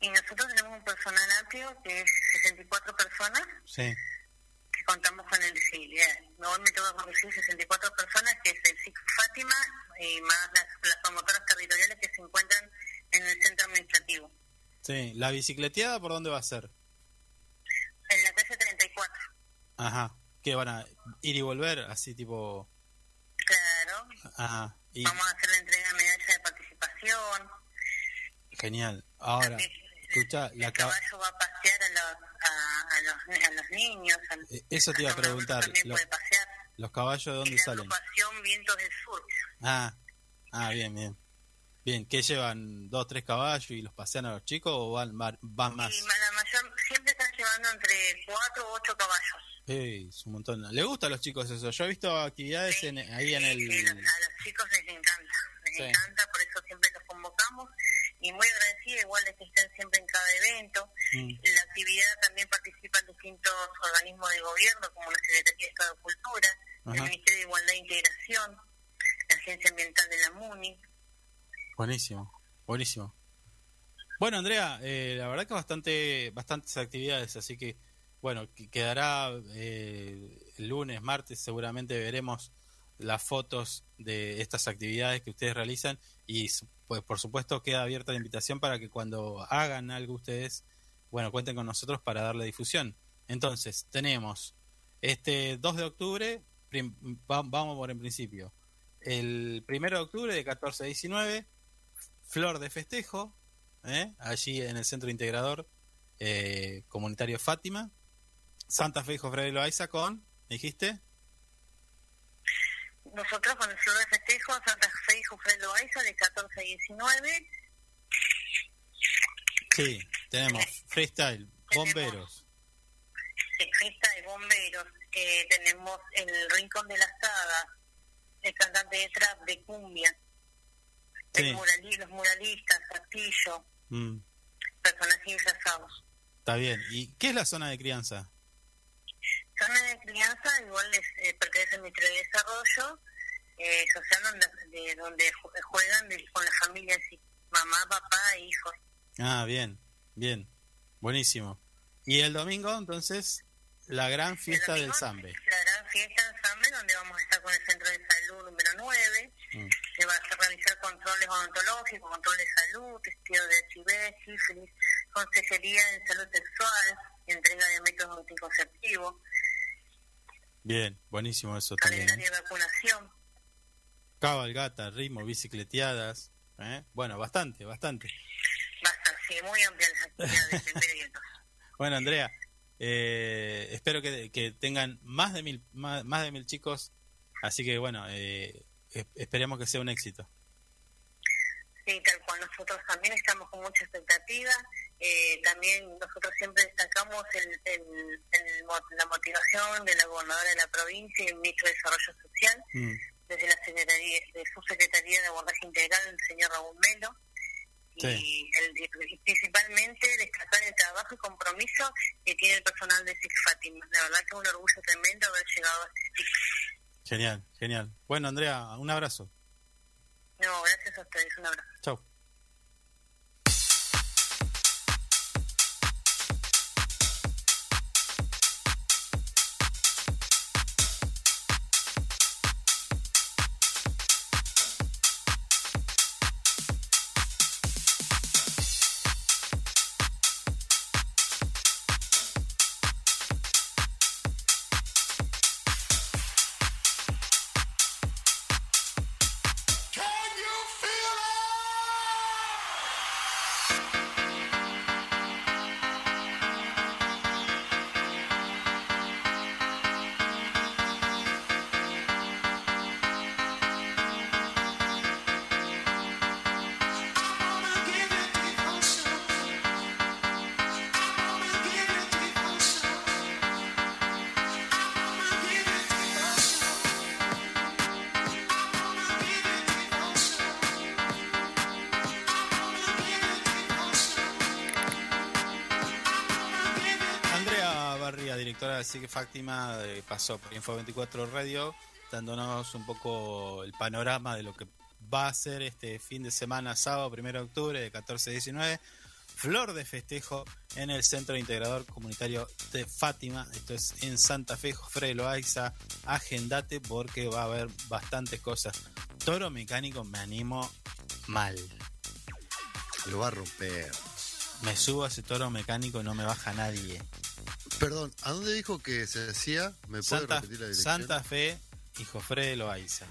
Y nosotros tenemos un personal amplio que es 64 personas Sí. que contamos con el sí, eh, hoy me tengo que conducir 64 personas que es el SIC Fátima y más las, las promotoras territoriales que se encuentran en el centro administrativo, Sí. ¿La bicicleteada por dónde va a ser? en la calle 34. Ajá. ¿Qué van a ir y volver? Así tipo... Claro, Ajá. Y, vamos a hacer la entrega de medalla de participación. genial. Ahora, escucha, la El ca- caballo va a pasear a los, a, a los, a los niños. eh, eso te iba a preguntar. ¿Los caballos de Y dónde la salen? agrupación Vientos del Sur. Ah, ah, bien, bien. Bien, ¿qué llevan? ¿Dos, tres caballos y los pasean a los chicos o van, van, más? Y la mayor, siempre están llevando entre 4 o 8 caballos. Ey, es un montón. ¿Le gusta a los chicos eso? Yo he visto actividades en, ahí en el... Sí, a los chicos les encanta, les Sí. encanta, por eso siempre los convocamos y muy agradecida igual de que estén siempre en cada evento. Mm, La actividad también participan distintos organismos de gobierno como la Secretaría de Estado de Cultura, el. Ministerio de Igualdad e Integración, la Agencia Ambiental de la MUNI. Buenísimo, buenísimo. Bueno, Andrea, eh, la verdad que bastante, bastantes actividades, así que, bueno, que- quedará eh, el lunes, martes, seguramente veremos las fotos de estas actividades que ustedes realizan y, pues, por supuesto, queda abierta la invitación para que cuando hagan algo ustedes, bueno, cuenten con nosotros para darle difusión. Entonces, tenemos este 2 de octubre, vamos por en principio, el 1 de octubre de 14 a 19, Flor de Festejo, ¿eh? allí en el Centro Integrador eh, Comunitario Fátima. Santa Fe y Jofre Loaiza con, ¿me dijiste? Nosotros con el Flor de Festejo, Santa Fe y Jufre Loaiza de 14 a 19. Sí, tenemos freestyle, bomberos. fiesta de bomberos, eh, tenemos el Rincón de las Hadas, el cantante de trap, de cumbia, Sí. el los muralistas, Castillo, Mm, personajes disfrazados. está bien. ¿Y qué es la zona de crianza? Zona de crianza, igual les eh, pertenece al Ministerio de Desarrollo eh, Social, donde, de- donde ju- juegan de- con la familia, así, mamá, papá e hijos. Ah, bien, bien, buenísimo. Y el domingo, entonces, la gran fiesta del Zambe. La gran fiesta en Sambe, donde vamos a estar con el Centro de Salud número 9, Mm, se va a realizar controles odontológicos, control de salud, testeo de HIV, sífilis, consejería en salud sexual, entrega de métodos anticonceptivos, Bien, buenísimo eso también. calendario de vacunación. Cabalgata, ritmo, bicicleteadas. ¿eh? Bueno, bastante, bastante. Basta, sí, muy amplias las actividades. Bueno, Andrea, eh, espero que, que tengan más de mil más, más de mil chicos, así que bueno, eh, es- esperemos que sea un éxito. Sí, tal cual. Nosotros también estamos con mucha expectativa. Eh, también nosotros siempre destacamos el, el- la motivación de la gobernadora de la provincia y el ministro de Desarrollo Social, Mm, desde la secretaría, de su Secretaría de Abordaje Integral, el señor Raúl Melo. Sí. Y, el- y principalmente destacar el trabajo y compromiso que tiene el personal de SIC Fátima. La verdad que es un orgullo tremendo haber llegado a sitio. Genial, genial. Bueno, Andrea, un abrazo. No, gracias a ustedes. Un abrazo. Chau. Así que Fátima eh, pasó por Info 24 Radio, dándonos un poco el panorama de lo que va a ser este fin de semana, sábado 1 de octubre de 14 a 19. Flor de festejo en el Centro Integrador Comunitario de Fátima. Esto es en Santa Fe, Jofre Loaiza. Agendate porque va a haber bastantes cosas. Toro mecánico me animo mal. Lo va a romper. Me subo a ese toro mecánico y no me baja nadie. Perdón, ¿a dónde dijo que se decía? ¿Me puede Santa, repetir la dirección? Santa Fe y Jofre Loaiza.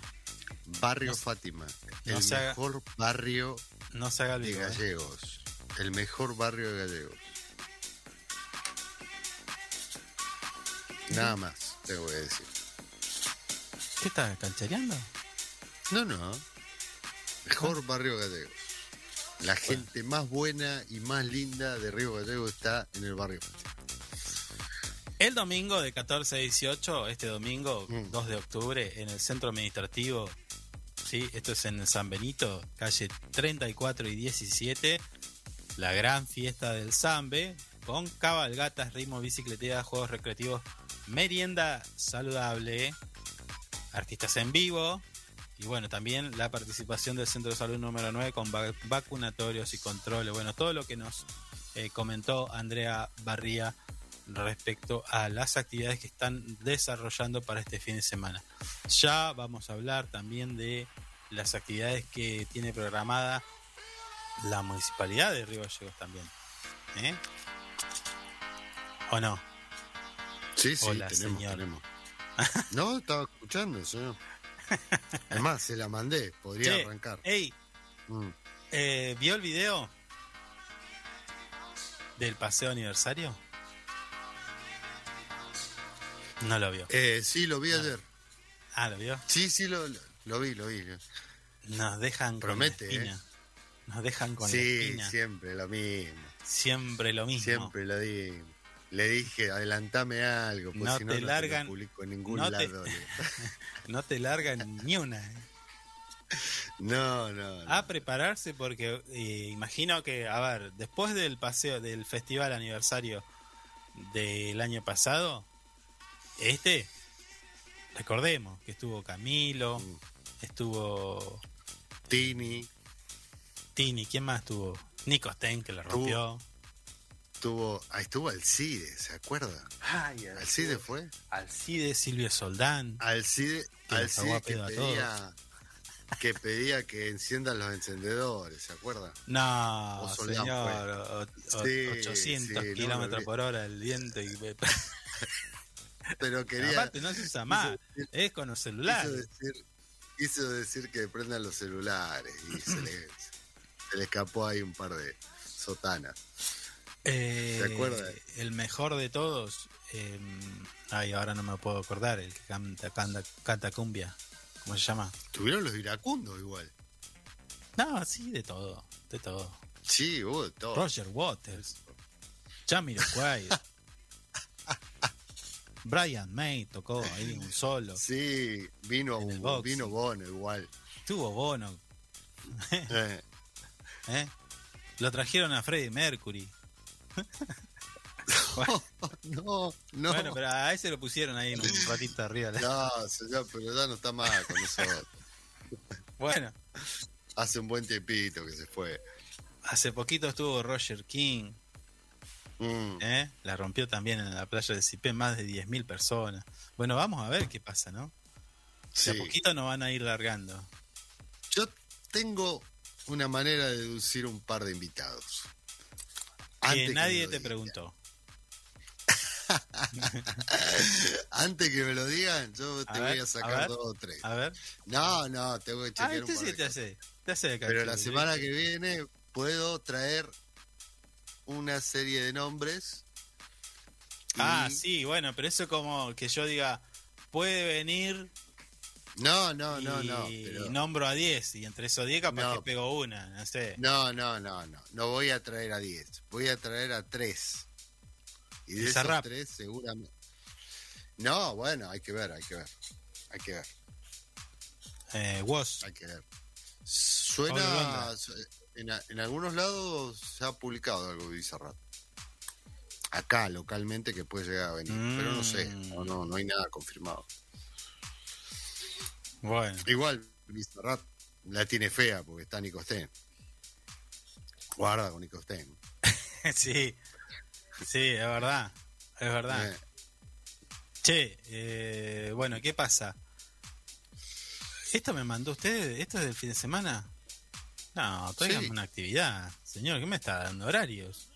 Barrio no- Fátima. no el se haga- mejor barrio No se haga el de. ¿eh? gallegos. El mejor barrio de gallegos. Nada más, te voy a decir. ¿Qué estás canchereando? No, no. Mejor barrio gallegos. La gente más buena y más linda de Río Gallego está en el barrio Fátima. El domingo de 14 a 18, este domingo, Mm. 2 de octubre, en el centro administrativo, ¿sí? esto es en San Benito, calle 34 y 17, la gran fiesta del Zambe, con cabalgatas, ritmo, bicicletea, juegos recreativos, merienda saludable, artistas en vivo, y bueno, también la participación del Centro de Salud número 9 con va- vacunatorios y controles, bueno, todo lo que nos eh, comentó Andrea Barría respecto a las actividades que están desarrollando para este fin de semana. Ya vamos a hablar también de las actividades que tiene programada la municipalidad de Río Gallegos también. ¿Eh? ¿O no? Sí, sí, Hola, tenemos, señor. tenemos. No, estaba escuchando, señor. Es más, se la mandé, podría arrancar. Ey, Mm. eh, ¿vio el video del paseo aniversario? No lo vio. Eh, sí, lo vi ayer. Ah, ¿lo vio? Sí, sí, lo, lo- lo vi, lo vi. Nos dejan Promete, con la espina. Nos dejan con la sí, espina. siempre lo mismo. Siempre lo mismo. Siempre lo di. Le dije, adelantame algo, porque No si no, te no largan- publico en ningún no te- lado. le- No te largan ni una. ¿eh? No, no, no. A prepararse porque eh, imagino que, a ver, después del paseo del festival aniversario del año pasado, este, recordemos que estuvo Camilo, Mm. estuvo Tini, Tini, ¿quién más estuvo? Nico Stein que la rompió. estuvo, ah, estuvo Alcide, ¿se acuerda? Ay, Alcide fue. Alcide, Silvio Soldán. Alcide, Que Alcide que pedía, que pedía que enciendan los encendedores, ¿se acuerda? No, O señor, o- o- Sí, 800 sí, no me kilómetros por hora el viento y Pero quería aparte no se usa más, es con los quiso celulares. decir, quiso decir que prendan los celulares y se le, se le escapó ahí un par de sotanas. Eh, ¿Te acuerdas? El mejor de todos, eh, ay, ahora no me puedo acordar, el que canta, canta, canta cumbia, ¿cómo se llama? Tuvieron los iracundos igual. No, sí, de todo, de todo. Sí, hubo de todo. Roger Waters, Jamiroquai, Brian May tocó ahí un solo, Sí, vino, vino Bono igual. tuvo Bono, Eh, ¿eh? Lo trajeron a Freddie Mercury. no, no. Bueno, pero a ese lo pusieron ahí en un ratito arriba. No, señor, pero ya no está más con nosotros. Bueno, Hace un buen tiempito que se fue. hace poquito estuvo Roger King, Mm, ¿eh? La rompió también en la playa de Cipé, más de 10.000 personas. Bueno, vamos a ver qué pasa, ¿no? sí. De a poquito nos van a ir largando. Yo tengo una manera de deducir un par de invitados. Que Antes nadie me lo te preguntó. Antes que me lo digan, yo te A voy ver, a a sacar ver. dos o tres. A ver. No, no, tengo que Ah, chequear un este par sí de te hace. Te hace de Pero la semana que viene puedo traer una serie de nombres. Ah, sí, bueno, pero eso como que yo diga, puede venir No, no, no, y, no. y nombro a 10 y entre esos 10 capaz No. que pego una, no sé. No, no, no, no. No voy a traer a 10. Voy a traer a 3. Y de esos Bizarrap. 3 seguramente. No, bueno, hay que ver, hay que ver. Hay que ver, Eh, Woz, hay que ver. Suena. En, a- en algunos lados se ha publicado algo de Bizarrap. acá localmente que puede llegar a venir. Pero no sé, no, Mm. no, no hay nada confirmado. Bueno, Igual, Bizarrap la tiene fea porque está Nico Sten. Guarda con Nico Sten. sí, sí, es verdad, es verdad. Eh, Che, eh, bueno, ¿qué pasa? ¿Esto me mandó usted? ¿Esto es del fin de semana? No, tráigame Sí. una actividad. Señor, ¿qué me está dando? ¿Horarios?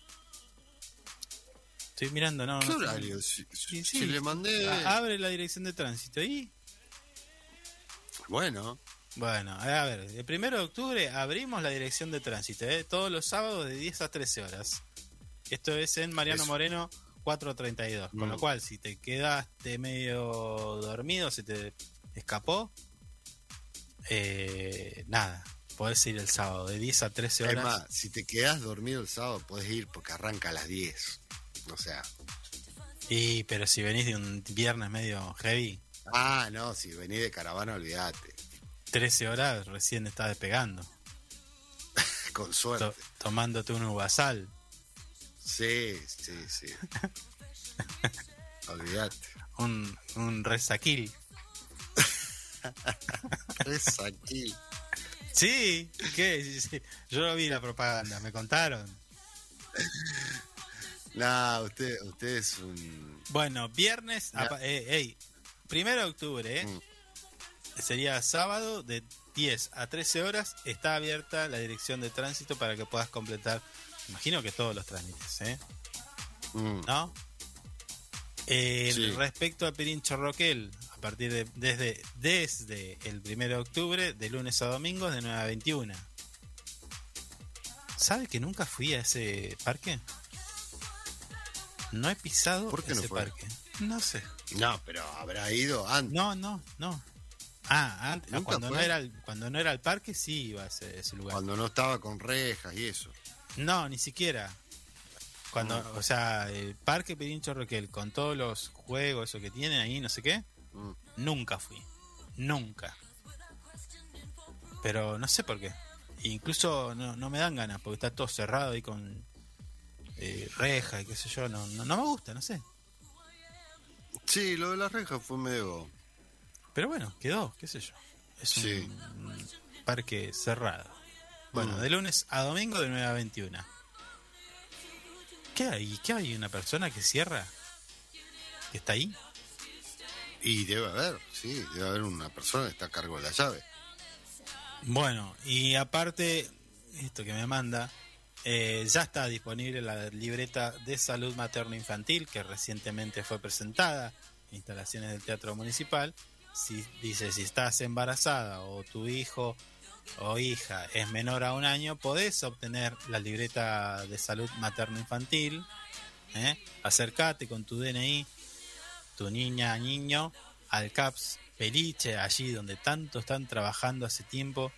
Estoy mirando, no. ¿Qué no sé. horario? Si, Sí, si le mandé. Abre la dirección de tránsito y. Bueno, Bueno, a ver, el primero de octubre abrimos la dirección de tránsito, ¿eh? todos los sábados de 10 a 13 horas. Esto es en Mariano Eso. Moreno 432. Con Mm. lo cual, si te quedaste medio dormido, se te escapó, eh, nada, podés ir el sábado de 10 a 13 es horas. más, si te quedas dormido el sábado, puedes ir porque arranca a las 10. O sea. Y, pero si venís de un viernes medio heavy, Ah, no, si venís de caravana, olvídate. 13 horas recién estás despegando, Con suerte. to- tomándote un uvasal. Sí, sí, sí. olvídate. Un, un resaquil. Sí, ¿qué? Sí, sí. Yo no vi la propaganda, me contaron. Nah, usted, usted es un. Bueno, viernes, eh, ey, primero de octubre, ¿eh? Mm. sería sábado de 10 a 13 horas, está abierta la dirección de tránsito para que puedas completar, imagino que todos los trámites, ¿eh? Mm. ¿No? Eh, Sí. Respecto a Pirincho Roquel, partir de desde, desde el primero de octubre, de lunes a domingos, de 9 a 21. ¿Sabe que nunca fui a ese parque? No he pisado ¿Por qué no ese fue? parque. No sé. No, pero habrá ido antes. No, no, no. Ah, antes, ¿Nunca cuando, no fue? era el, cuando no era el parque, sí iba a ese, ese lugar. Cuando no estaba con rejas y eso. No, ni siquiera. Cuando, No. o sea, el Parque Pirincho Roquel, con todos los juegos eso que tiene ahí, no sé qué, Mm. nunca fui. Nunca. Pero no sé por qué. Incluso no, no me dan ganas, porque está todo cerrado ahí con eh, reja y qué sé yo. No, no, no me gusta, no sé. Sí, lo de las rejas fue medio. Pero bueno, quedó, qué sé yo. Es un Sí. parque cerrado. Bueno, Mm. de lunes a domingo de 9 a 21. ¿Qué hay? ¿Qué hay? ¿Una persona que cierra? ¿Que está ahí? Y debe haber, sí, debe haber una persona que está a cargo de la llave. Bueno, y aparte, esto que me manda, eh, ya está disponible la libreta de salud materno-infantil que recientemente fue presentada en instalaciones del Teatro Municipal. Si, dice, si estás embarazada o tu hijo o hija es menor a un año, podés obtener la libreta de salud materno-infantil. ¿eh? Acércate con tu DNI, tu niña, niño, al CAPS Peliche, allí donde tanto están trabajando hace tiempo.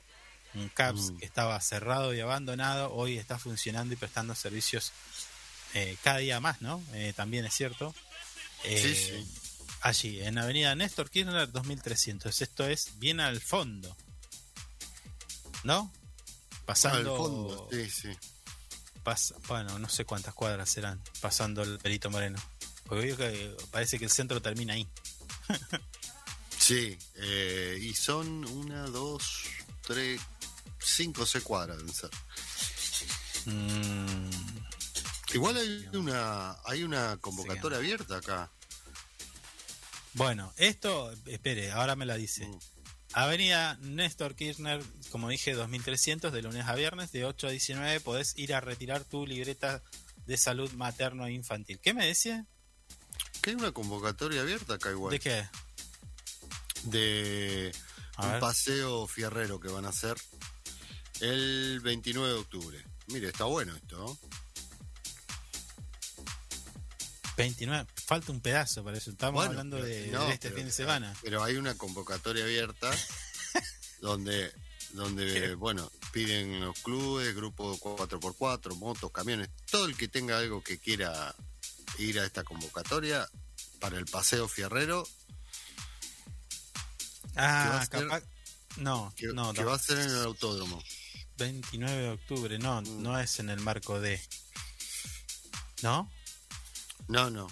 Un CAPS Mm. que estaba cerrado y abandonado, hoy está funcionando y prestando servicios eh, cada día más, ¿no? Eh, también es cierto. Eh, Sí, sí. Allí, en Avenida Néstor Kirchner 2300. Esto es bien al fondo. ¿No? Pasando. Al fondo, sí, sí. Pas- bueno, no sé cuántas cuadras serán pasando el Perito Moreno. Porque que parece que el centro termina ahí. Sí, eh, y son una, dos, tres, cinco seis cuadras. Mm, Igual hay una, hay una convocatoria abierta acá. bueno, esto, espere, ahora me la dice. Mm. Avenida Néstor Kirchner, como dije, 2300, de lunes a viernes, de 8 a 19, podés ir a retirar tu libreta de salud materno e infantil. ¿Qué me decía? Que hay una convocatoria abierta acá igual. ¿De qué? De A un ver. paseo fierrero que van a hacer el 29 de octubre. Mire, está bueno esto, ¿no? 29, falta un pedazo para eso. Estamos Bueno, hablando de, no, de este pero- fin de semana. Pero hay una convocatoria abierta donde, donde bueno, piden los clubes, grupos 4x4, motos, camiones, todo el que tenga algo que quiera ir a esta convocatoria para el paseo fierrero, Ah, ser- capaz. No, que, no, que no. va a ser en el autódromo. 29 de octubre, no, Mm. no es en el marco de. ¿No? No, no.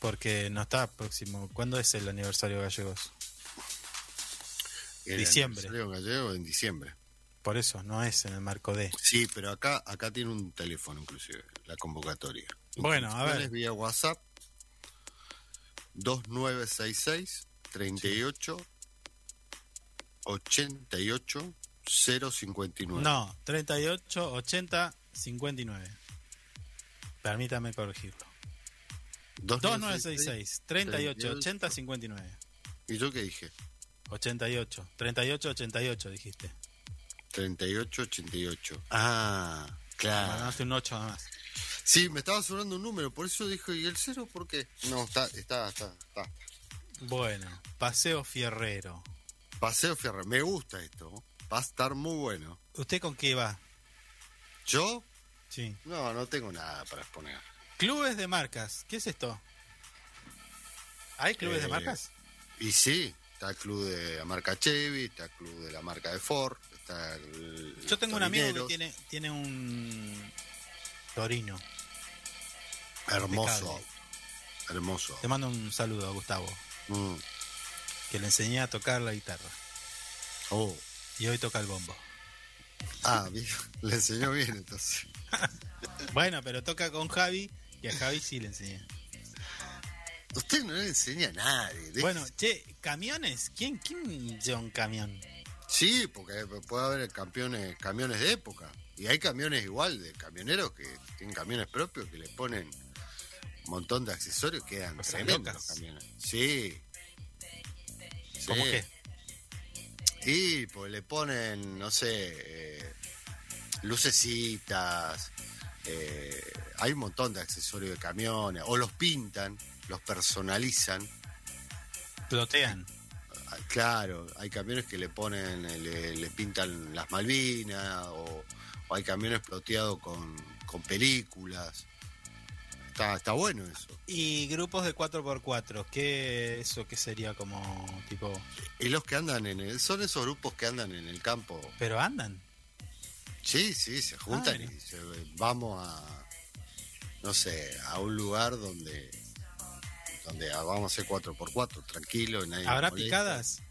Porque no está próximo. ¿Cuándo es el aniversario Gallegos? El Diciembre. aniversario gallego en diciembre. Por eso, no es en el marco de. Sí, pero acá acá tiene un teléfono inclusive, la convocatoria. Bueno, a ver. Vía WhatsApp 2966 38 88 059. No, 38, 80, 59. Permítame corregirlo. 2966, 38, 80, 59. ¿Y yo qué dije? 88, 38, 88 dijiste. 38 88. Ah, claro. Ganaste un 8 más. Sí, me estaba sonando un número, por eso dije, ¿y el cero por qué? No, está, está, está, está. Bueno, Paseo Fierrero. Paseo Ferrer, me gusta esto. Va a estar muy bueno. ¿Usted con qué va? ¿Yo? Sí. No, no tengo nada para exponer. Clubes de marcas. ¿Qué es esto? ¿Hay clubes de Eh, marcas? Y sí, está el club de la marca Chevy, está el club de la marca de Ford, está el. Yo tengo un amigo que tiene, tiene un Torino. Hermoso. Hermoso. Te mando un saludo a Gustavo, Mm. que le enseñé a tocar la guitarra. Oh. Y hoy toca el bombo. Ah, bien. Le enseñó bien entonces. Bueno, pero toca con Javi y a Javi sí le enseñé. Usted no le enseña a nadie. Bueno, che, camiones. ¿Quién, quién lleva un camión? Sí, porque puede haber camiones, camiones de época. Y hay camiones igual de camioneros que tienen camiones propios que le ponen montón de accesorios que quedan Cosas tremendos locas. los camiones. Sí. ¿Cómo Sí. qué? Y pues le ponen, no sé, eh, lucecitas. eh, hay un montón de accesorios de camiones. O los pintan, los personalizan. Plotean. Ah, Claro, hay camiones que le ponen, eh, le, le pintan las Malvinas, o, o hay camiones ploteados con, con películas. Está, está bueno eso. Y grupos de 4x4. ¿Qué eso qué sería como tipo... Y los que andan en el, son esos grupos que andan en el campo. Pero andan. Sí, sí, se juntan Ah, y se- vamos a, no sé, a un lugar donde, donde vamos a hacer 4x4, tranquilo. y nadie ¿Habrá picadas?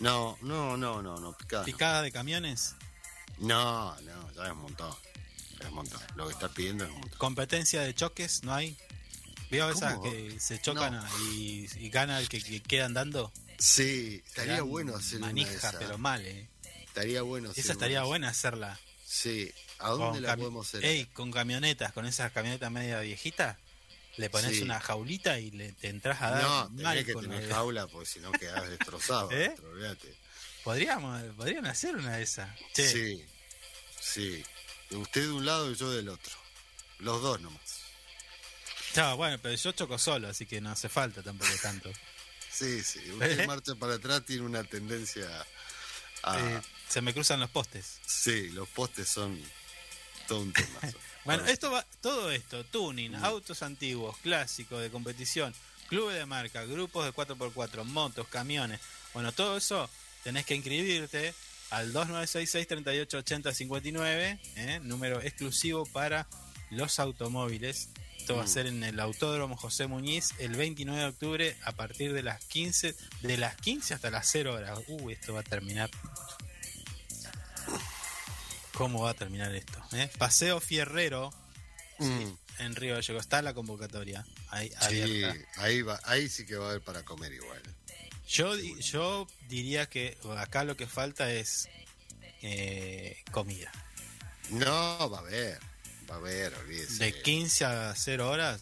No, no, no, no, no, picadas. no. ¿Picadas de camiones? No, no, ya es un montón. Es un montón. Lo que estás pidiendo es un montón. ¿Competencia de choques? ¿No hay? ¿Vio esas ¿Cómo? que se chocan No. y, y gana el que, que queda andando? Sí, estaría Serán bueno hacer una de Manija, esas. pero mal, ¿eh? Estaría bueno hacer Esa estaría de buena hacerla. Sí, ¿a dónde Con la podemos hacer? Ey, con camionetas, con esas camionetas media viejitas, le pones Sí. una jaulita y le, te entras a dar no, mal que tener el- jaula porque si no quedás destrozado. ¿Eh? Podríamos, podrían hacer una de esas. Che, Sí, sí. Usted de un lado y yo del otro. Los dos nomás. chao, bueno, pero yo choco solo, así que no hace falta tampoco tanto. Sí, sí. Usted ¿Eh? marcha para atrás tiene una tendencia a... Eh, se me cruzan los postes. Sí, los postes son todo un temazo. Bueno, esto va, todo esto, tuning, autos antiguos, clásicos de competición, clubes de marca, grupos de 4x4, motos, camiones. Bueno, todo eso tenés que inscribirte al 2966-3880-59, ¿eh? número exclusivo para los automóviles. Esto va a Mm. ser en el Autódromo José Muñiz el 29 de octubre a partir de las 15, de las 15 hasta las 0 horas. Uy, esto va a terminar. ¿Cómo va a terminar esto? eh? Paseo Fierrero Mm, en Río Gallegos. Está la convocatoria ahí sí, abierta. ahí, va, ahí sí que va a haber para comer igual. Yo, yo diría que acá lo que falta es eh, comida. No, va a haber. Va a haber, olvídese. De 15 a 0 horas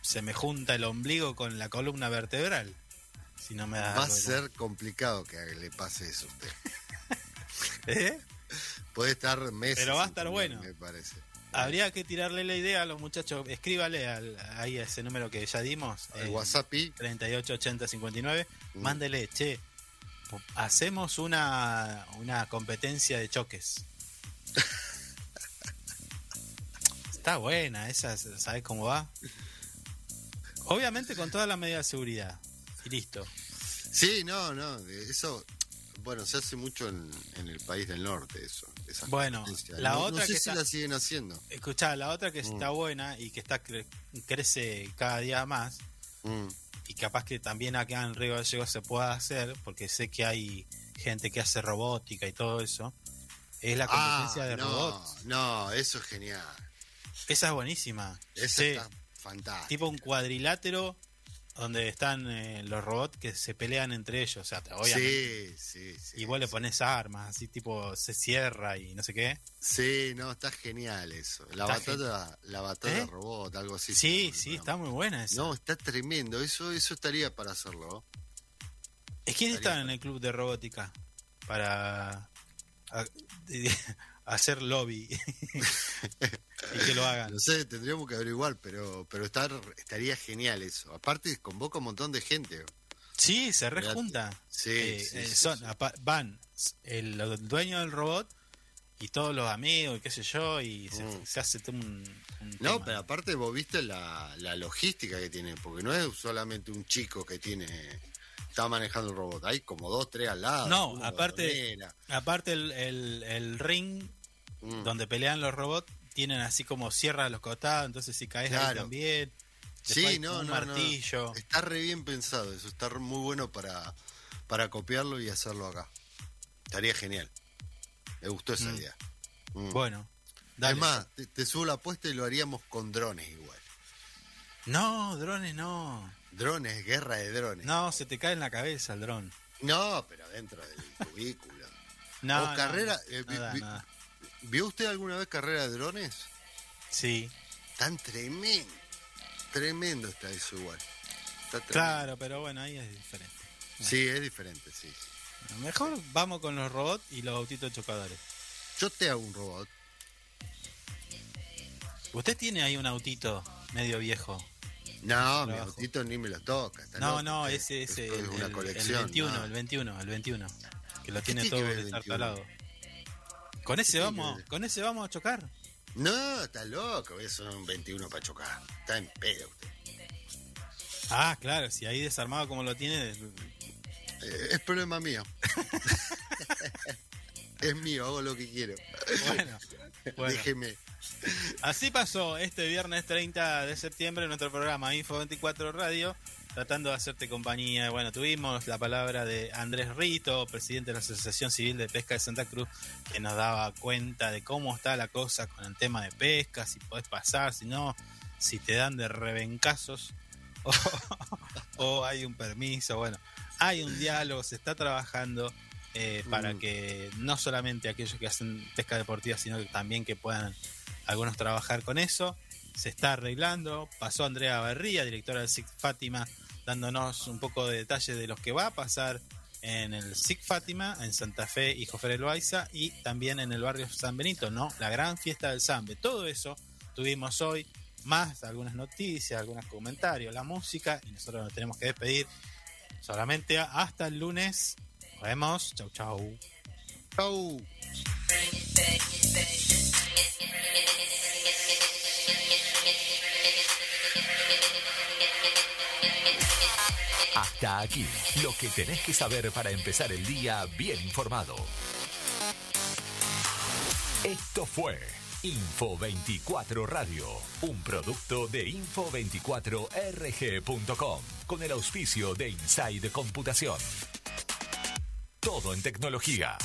se me junta el ombligo con la columna vertebral. Si no me da Va a ser complicado que le pase eso a usted. ¿Eh? Puede estar meses. Pero va a estar comer, bueno. Me parece. Habría que tirarle la idea a los muchachos. Escríbale al- ahí a ese número que ya dimos. El WhatsApp y 388059. Mm. Mándele, che, hacemos una, una competencia de choques. Está buena, esa, ¿sabes cómo va? Obviamente con toda la medida de seguridad. Y listo. Sí, no, no, eso bueno, se hace mucho en, en el país del norte eso. esa Bueno, la no, otra no sé que si está- la siguen haciendo. Escuchá, la otra que Mm. está buena y que está cre- crece cada día más Mm. y capaz que también acá en Río Gallegos se pueda hacer, porque sé que hay gente que hace robótica y todo eso, es la competencia Ah, de no, robots. No, eso es genial. Esa es buenísima. Esa Sí, está fantástica. tipo un cuadrilátero donde están eh, los robots que se pelean entre ellos. O sea, te- obviamente. Sí, sí, sí. y vos le pones armas, así tipo se cierra y no sé qué. Sí, no, está genial eso. La Está batalla, la batalla ¿Eh? robot, algo así. Sí, sí, está muy buena esa. No, está tremendo. Eso, eso estaría para hacerlo. ¿Es quién está en el club de robótica para hacer lobby y que lo hagan? No sé, tendríamos que averiguar, pero, pero estar, estaría genial eso. Aparte, convoca un montón de gente. Sí, se rejunta. Sí, Eh, sí, eh, sí, son, van el, el dueño del robot y todos los amigos y qué sé yo y se, Mm. se hace todo un, un No, tema. pero aparte vos viste la, la logística que tiene, porque no es solamente un chico que tiene está manejando el robot, hay como dos, tres al lado. No, aparte, aparte el, el- el ring Mm. donde pelean los robots tienen así como sierra a los costados, entonces si caes ahí Claro. también. Sí, no, un no, martillo. no. Está re bien pensado eso, está muy bueno para, para copiarlo y hacerlo acá. Estaría genial. Me gustó esa Mm. idea. Mm. Bueno, dale. Además, te, te subo la apuesta y lo haríamos con drones igual. No, drones no. Drones, guerra de drones. No, se te cae en la cabeza el dron. No, pero dentro del cubículo. No, o no, carrera. no, eh, vi- vi-. ¿Vio usted alguna vez carrera de drones? Sí, Tan tremendo. Tremendo está eso igual. Está claro, pero bueno, ahí es diferente. Sí, es diferente, sí. Mejor vamos con los robots y los autitos chocadores. Yo te hago un robot. Usted tiene ahí un autito medio viejo. No, mi autito ni me lo toca. No, loco, no, ese, ese, Esto el, es una el- colección. el 21, no. el 21, el 21. Que lo tiene todo que Con ese vamos, con ese vamos a chocar. No, está loco. Eso es un 21 para chocar. Está en pedo usted. Ah, claro, si ahí desarmado como lo tiene, Eh, es problema mío. es mío, hago lo que quiero. bueno, bueno. Déjeme. Así pasó este viernes 30 de septiembre nuestro programa Info 24 Radio, tratando de hacerte compañía. Bueno, tuvimos la palabra de Andrés Rito, presidente de la Asociación Civil de Pesca de Santa Cruz, que nos daba cuenta de cómo está la cosa con el tema de pesca, si podés pasar, si no, si te dan de rebencazos o, o hay un permiso. Bueno, hay un diálogo, se está trabajando. eh, para Mm. que no solamente aquellos que hacen pesca deportiva, sino que también que puedan algunos trabajar con eso. Se está arreglando. Pasó Andrea Barría, directora del SIC Fátima, dándonos un poco de detalle de lo que va a pasar en el SIC Fátima, en Santa Fe y Jofer Loaiza, y también en el barrio San Benito, ¿no? La gran fiesta del Sambe. Todo eso tuvimos hoy, más algunas noticias, algunos comentarios, la música, y nosotros nos tenemos que despedir solamente hasta el lunes. Nos vemos. Chau, chau. Chau. Hasta aquí, lo que tenés que saber para empezar el día bien informado. Esto fue Info 24 Radio, un producto de info24rg.com, con el auspicio de Inside Computación. Todo en tecnología.